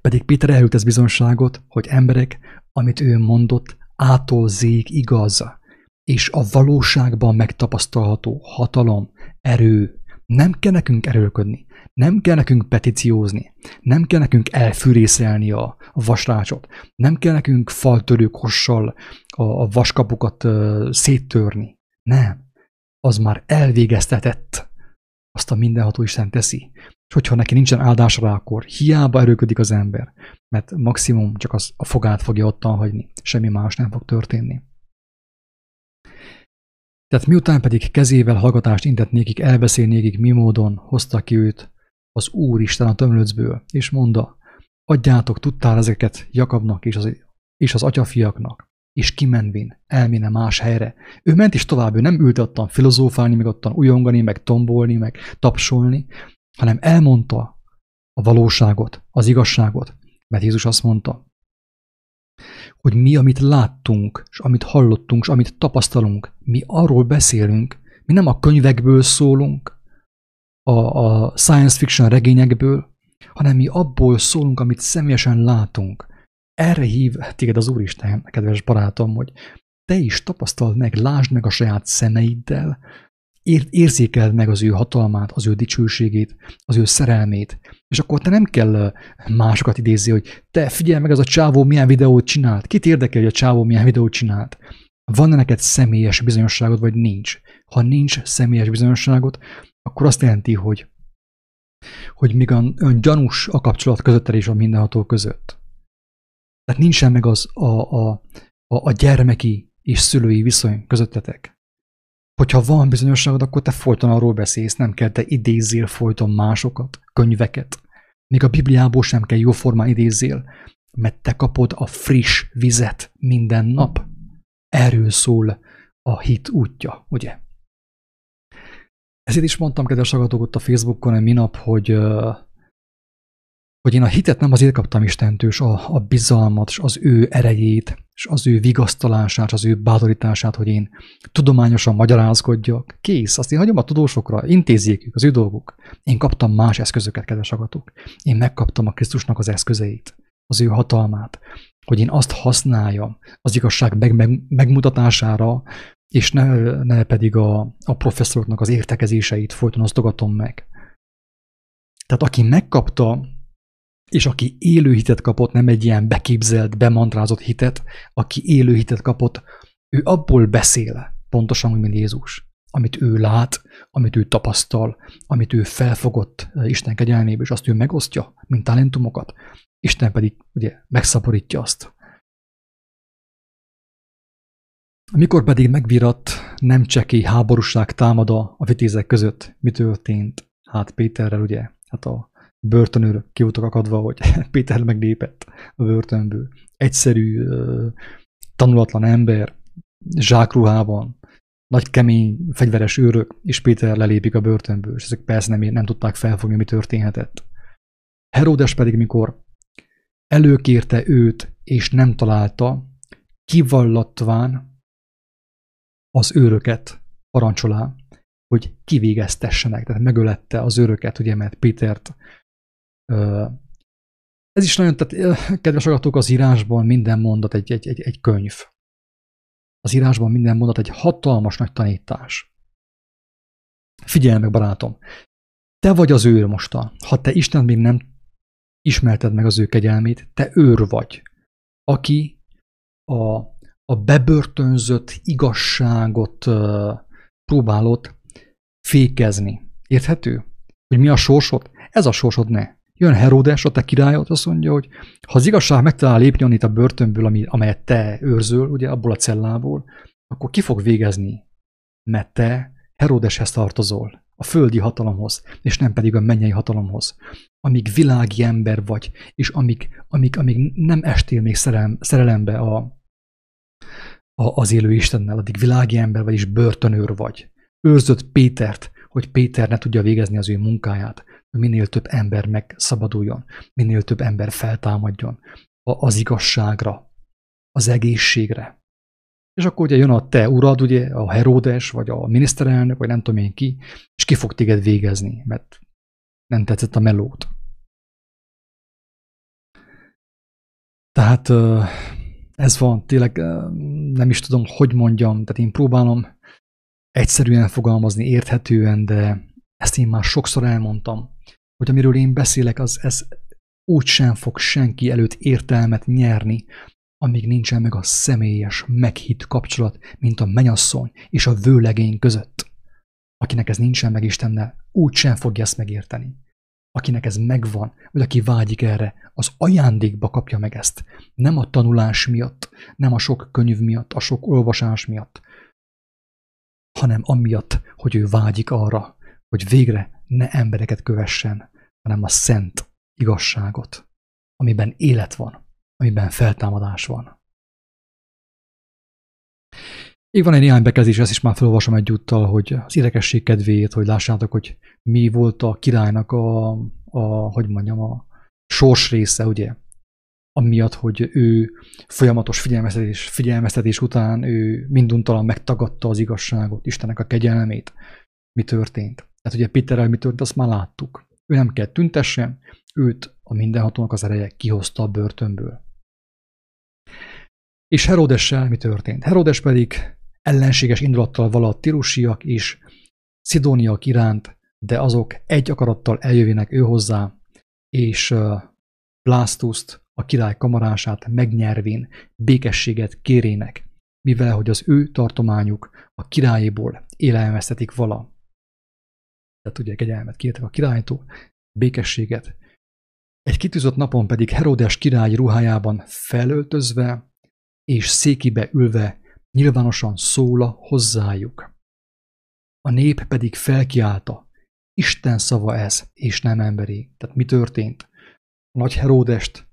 S1: Pedig Péter ez bizonságot, hogy emberek, amit ő mondott, átolzék igaz és a valóságban megtapasztalható hatalom, erő, nem kell nekünk erőlködni, nem kell nekünk petíciózni, nem kell nekünk elfűrészelni a, vasrácsot, nem kell nekünk faltörőkossal a, a vaskapukat uh, széttörni. Nem. Az már elvégeztetett. Azt a mindenható Isten teszi. És hogyha neki nincsen áldás rá, akkor hiába erőködik az ember, mert maximum csak az a fogát fogja ottan hagyni, semmi más nem fog történni. Tehát miután pedig kezével hallgatást intett nékik, elbeszél nékik, mi módon hozta ki őt az Úristen a tömlöcből, és mondta, adjátok tudtál ezeket Jakabnak és az, és az atyafiaknak, és kimenvén elméne más helyre. Ő ment is tovább, ő nem ült ottan filozófálni, meg ottan ujongani, meg tombolni, meg tapsolni, hanem elmondta a valóságot, az igazságot, mert Jézus azt mondta, hogy mi, amit láttunk, és amit hallottunk, és amit tapasztalunk, mi arról beszélünk, mi nem a könyvekből szólunk, a, a science fiction regényekből, hanem mi abból szólunk, amit személyesen látunk. Erre hív téged az Úristen, kedves barátom, hogy te is tapasztald meg, lásd meg a saját szemeiddel, ér, érzékeld meg az ő hatalmát, az ő dicsőségét, az ő szerelmét, és akkor te nem kell másokat idézni, hogy te figyelj meg, az a csávó milyen videót csinált. Kit érdekel, hogy a csávó milyen videót csinált? van-e neked személyes bizonyosságod, vagy nincs. Ha nincs személyes bizonyosságod, akkor azt jelenti, hogy, hogy még olyan gyanús a kapcsolat közötted és a mindenható között. Tehát nincsen meg az a, a, a, a gyermeki és szülői viszony közöttetek. Hogyha van bizonyosságod, akkor te folyton arról beszélsz, nem kell te idézzél folyton másokat, könyveket. Még a Bibliából sem kell jóformán idézzél, mert te kapod a friss vizet minden nap. Erről szól a hit útja, ugye? Ezért is mondtam, kedves hallgatók, ott a Facebookon egy minap, hogy, hogy én a hitet nem azért kaptam Istentől, és a, a bizalmat, és az ő erejét, és az ő vigasztalását, az ő bátorítását, hogy én tudományosan magyarázkodjak. Kész, azt én hagyom a tudósokra, intézzék az ő dolguk. Én kaptam más eszközöket, kedves agatok. Én megkaptam a Krisztusnak az eszközeit, az ő hatalmát, hogy én azt használjam az igazság meg, meg, megmutatására, és ne, ne pedig a, a professzoroknak az értekezéseit folyton osztogatom meg. Tehát aki megkapta és aki élő hitet kapott, nem egy ilyen beképzelt, bemantrázott hitet, aki élő hitet kapott, ő abból beszél, pontosan úgy, mint Jézus. Amit ő lát, amit ő tapasztal, amit ő felfogott eh, Isten kegyelméből, és azt ő megosztja, mint talentumokat. Isten pedig ugye megszaporítja azt. Amikor pedig megvirat, nem cseki háborúság támad a vitézek között, mi történt? Hát Péterrel ugye, hát a börtönőr ki voltak akadva, hogy Péter meglépett a börtönből. Egyszerű, tanulatlan ember, zsákruhában, nagy kemény fegyveres őrök, és Péter lelépik a börtönből, és ezek persze nem, nem tudták felfogni, mi történhetett. Heródes pedig, mikor előkérte őt, és nem találta, kivallatván az őröket parancsolá, hogy kivégeztessenek, tehát megölette az őröket, ugye, mert Pétert ez is nagyon, tehát kedves agatok, az írásban minden mondat egy, egy, egy, egy könyv. Az írásban minden mondat egy hatalmas nagy tanítás. Figyelj meg, barátom! Te vagy az őr mostan. Ha te Isten még nem ismerted meg az ő kegyelmét, te őr vagy, aki a, a bebörtönzött igazságot próbálod fékezni. Érthető? Hogy mi a sorsod? Ez a sorsod ne. Jön Heródes, a te királyod, azt mondja, hogy ha az igazság megtalál lépni annit a börtönből, ami, amelyet te őrzöl, ugye abból a cellából, akkor ki fog végezni? Mert te Heródeshez tartozol, a földi hatalomhoz, és nem pedig a mennyei hatalomhoz. Amíg világi ember vagy, és amíg, amíg, amíg nem estél még szerelem, szerelembe a, a, az élő Istennel, addig világi ember vagy, és börtönőr vagy. Őrzött Pétert, hogy Péter ne tudja végezni az ő munkáját minél több ember megszabaduljon, minél több ember feltámadjon az igazságra, az egészségre. És akkor ugye jön a te urad, ugye, a Heródes, vagy a miniszterelnök, vagy nem tudom én ki, és ki fog téged végezni, mert nem tetszett a melót. Tehát ez van, tényleg nem is tudom, hogy mondjam, tehát én próbálom egyszerűen fogalmazni, érthetően, de ezt én már sokszor elmondtam hogy amiről én beszélek, az ez úgy sem fog senki előtt értelmet nyerni, amíg nincsen meg a személyes, meghitt kapcsolat, mint a menyasszony és a vőlegény között. Akinek ez nincsen meg Istennel, úgy sem fogja ezt megérteni. Akinek ez megvan, vagy aki vágyik erre, az ajándékba kapja meg ezt. Nem a tanulás miatt, nem a sok könyv miatt, a sok olvasás miatt, hanem amiatt, hogy ő vágyik arra, hogy végre ne embereket kövessen, hanem a szent igazságot, amiben élet van, amiben feltámadás van. Még van egy néhány bekezdés, ezt is már felolvasom egyúttal, hogy az érdekesség kedvéért, hogy lássátok, hogy mi volt a királynak a, a hogy mondjam, a sors része, ugye? Amiatt, hogy ő folyamatos figyelmeztetés, figyelmeztetés után ő minduntalan megtagadta az igazságot, Istennek a kegyelmét. Mi történt? Tehát ugye Péterrel mi történt, azt már láttuk. Ő nem kell tüntessen, őt a mindenhatónak az ereje kihozta a börtönből. És Herodessel mi történt? Herodes pedig ellenséges indulattal valatt tirusiak és szidóniak iránt, de azok egy akarattal eljövének ő hozzá, és Blastuszt, a király kamarását megnyervén békességet kérének, mivel hogy az ő tartományuk a királyéból élelmeztetik vala. Tehát ugye kegyelmet kértek a királytól, békességet. Egy kitűzött napon pedig Herodes király ruhájában felöltözve és székibe ülve nyilvánosan szóla hozzájuk. A nép pedig felkiálta, Isten szava ez, és nem emberi. Tehát mi történt? A nagy Heródest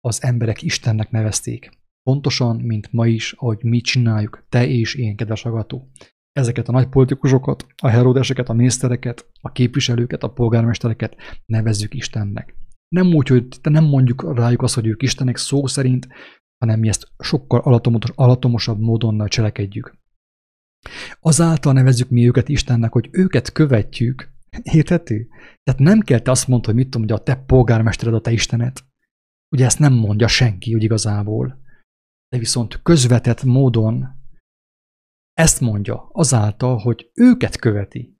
S1: az emberek Istennek nevezték. Pontosan, mint ma is, ahogy mi csináljuk, te és én, kedves agató. Ezeket a nagy politikusokat, a heródeseket, a minisztereket, a képviselőket, a polgármestereket nevezzük Istennek. Nem úgy, hogy te nem mondjuk rájuk azt, hogy ők Istenek szó szerint, hanem mi ezt sokkal alatomos, alatomosabb módon cselekedjük. Azáltal nevezzük mi őket Istennek, hogy őket követjük, érthető? Tehát nem kell te azt mondani, hogy mit tudom, hogy a te polgármestered a te Istenet. Ugye ezt nem mondja senki, úgy igazából. De viszont közvetett módon ezt mondja azáltal, hogy őket követi.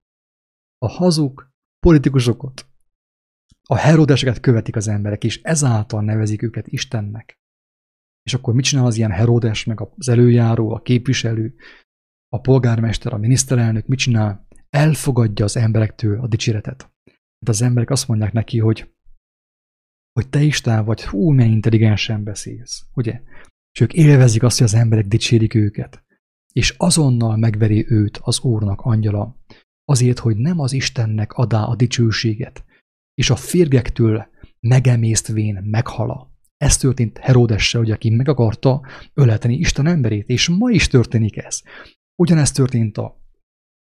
S1: A hazug politikusokat, a herodeseket követik az emberek, és ezáltal nevezik őket Istennek. És akkor mit csinál az ilyen Herodes, meg az előjáró, a képviselő, a polgármester, a miniszterelnök, mit csinál? Elfogadja az emberektől a dicséretet. De az emberek azt mondják neki, hogy, hogy te Isten vagy, hú, milyen intelligensen beszélsz, ugye? És ők élvezik azt, hogy az emberek dicsérik őket. És azonnal megveri őt az Úrnak angyala, azért, hogy nem az Istennek adá a dicsőséget, és a férgektől megemésztvén meghala. Ez történt Heródessel, hogy aki meg akarta öleteni Isten emberét, és ma is történik ez. Ugyanezt történt a,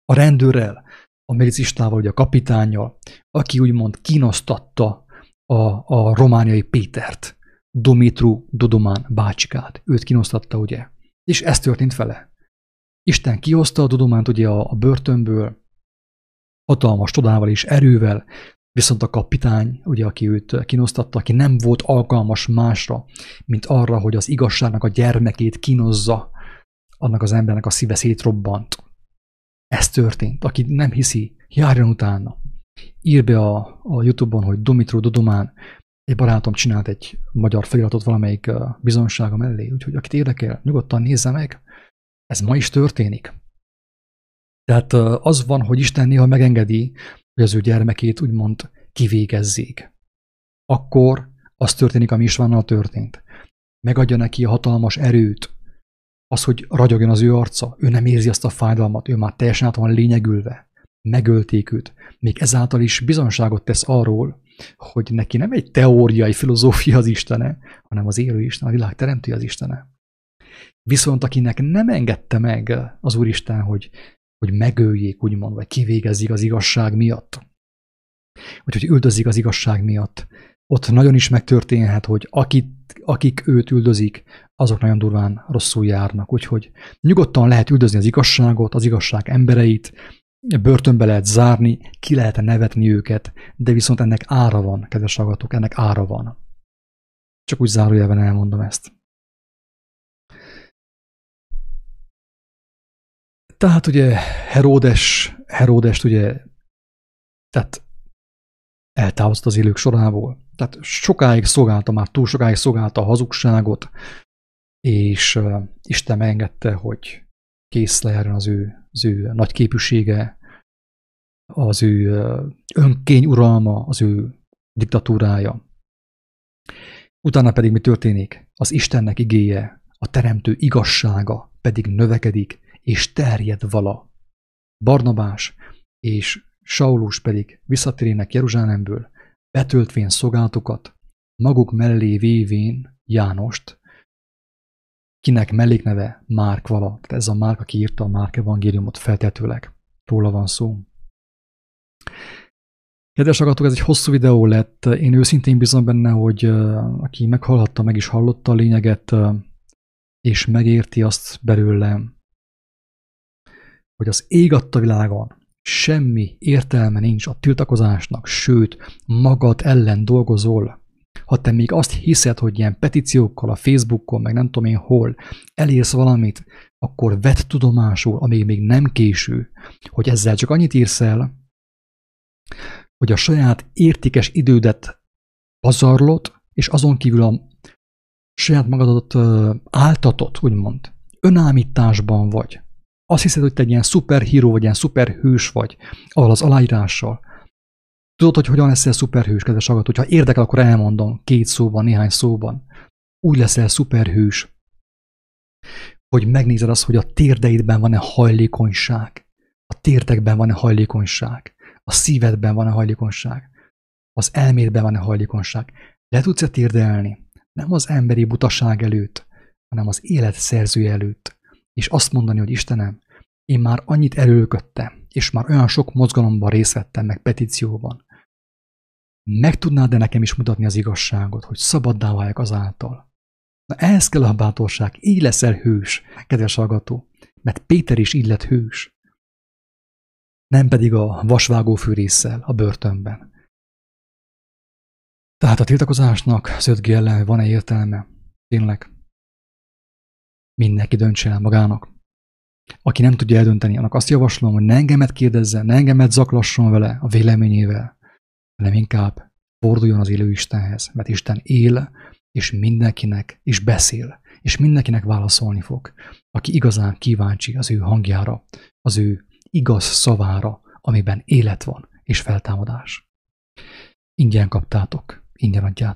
S1: a rendőrrel, a medicistával, vagy a kapitányjal, aki úgymond kínosztatta a, a romániai Pétert, Domitru Dodomán bácsikát. Őt kínosztatta, ugye? És ez történt vele. Isten kihozta a Dodománt ugye a, a börtönből, hatalmas tudával és erővel, Viszont a kapitány, ugye, aki őt kínosztatta, aki nem volt alkalmas másra, mint arra, hogy az igazságnak a gyermekét kínozza, annak az embernek a szíve szétrobbant. Ez történt. Aki nem hiszi, járjon utána. Ír be a, a Youtube-on, hogy Domitro Dodomán, egy barátom csinált egy magyar feliratot valamelyik bizonysága mellé, úgyhogy akit érdekel, nyugodtan nézze meg. Ez ma is történik. Tehát az van, hogy Isten néha megengedi, hogy az ő gyermekét úgymond kivégezzék. Akkor az történik, ami Isvánnal történt. Megadja neki a hatalmas erőt, az, hogy ragyogjon az ő arca, ő nem érzi azt a fájdalmat, ő már teljesen át van lényegülve. Megölték őt. Még ezáltal is bizonságot tesz arról, hogy neki nem egy teóriai filozófia az Istene, hanem az élő Isten, a világ teremtője az Istene. Viszont akinek nem engedte meg az Úristen, hogy hogy megöljék, úgymond, vagy kivégezzék az igazság miatt. Vagy hogy üldözik az igazság miatt. Ott nagyon is megtörténhet, hogy akit, akik őt üldözik, azok nagyon durván rosszul járnak. Úgyhogy nyugodtan lehet üldözni az igazságot, az igazság embereit, börtönbe lehet zárni, ki lehet nevetni őket, de viszont ennek ára van, kedves hallgatók, ennek ára van. Csak úgy zárójelben elmondom ezt. Tehát ugye Heródes, Heródest ugye, tehát eltávozta az élők sorából. Tehát sokáig szolgálta, már túl sokáig szolgálta a hazugságot, és Isten megengedte, hogy kész lejárjon az ő, az ő nagy képűsége, az ő önkény uralma, az ő diktatúrája. Utána pedig mi történik? Az Istennek igéje, a teremtő igazsága pedig növekedik, és terjed vala. Barnabás és Saulus pedig visszatérének Jeruzsálemből, betöltvén szolgálatokat, maguk mellé vévén Jánost, kinek mellékneve Márk vala. Tehát ez a Márk, aki írta a Márk evangéliumot feltetőleg. Róla van szó. Kedves agatok, ez egy hosszú videó lett. Én őszintén bízom benne, hogy aki meghallhatta, meg is hallotta a lényeget, és megérti azt belőle, hogy az ég adta világon semmi értelme nincs a tiltakozásnak, sőt, magad ellen dolgozol. Ha te még azt hiszed, hogy ilyen petíciókkal a Facebookon, meg nem tudom én hol elérsz valamit, akkor vett tudomásul, amíg még nem késő, hogy ezzel csak annyit írsz el, hogy a saját értékes idődet pazarlott, és azon kívül a saját magadat áltatot, úgymond, önállításban vagy. Azt hiszed, hogy te egy ilyen szuperhíró vagy, ilyen szuperhős vagy, ahol az aláírással. Tudod, hogy hogyan leszel szuperhős, kedves hallgató? Hogyha érdekel, akkor elmondom két szóban, néhány szóban. Úgy leszel szuperhős, hogy megnézed azt, hogy a térdeidben van-e hajlékonyság, a térdekben van-e hajlékonyság, a szívedben van-e hajlékonyság, az elmédben van-e hajlékonyság. Le tudsz-e térdelni? Nem az emberi butaság előtt, hanem az élet szerzője előtt. És azt mondani, hogy Istenem, én már annyit előköttem, és már olyan sok mozgalomban részt vettem, meg petícióban. Meg tudnád-e nekem is mutatni az igazságot, hogy szabaddá váljak azáltal? Na ehhez kell a bátorság, így leszel hős, kedves hallgató, mert Péter is így lett hős. Nem pedig a vasvágó fűrészsel a börtönben. Tehát a tiltakozásnak 5G ellen van-e értelme? Tényleg? Mindenki döntse el magának. Aki nem tudja eldönteni, annak azt javaslom, hogy ne engemet kérdezze, ne engemet zaklasson vele a véleményével, hanem inkább forduljon az élő Istenhez, mert Isten él, és mindenkinek is beszél, és mindenkinek válaszolni fog, aki igazán kíváncsi az ő hangjára, az ő igaz szavára, amiben élet van és feltámadás. Ingyen kaptátok, ingyen adjátok.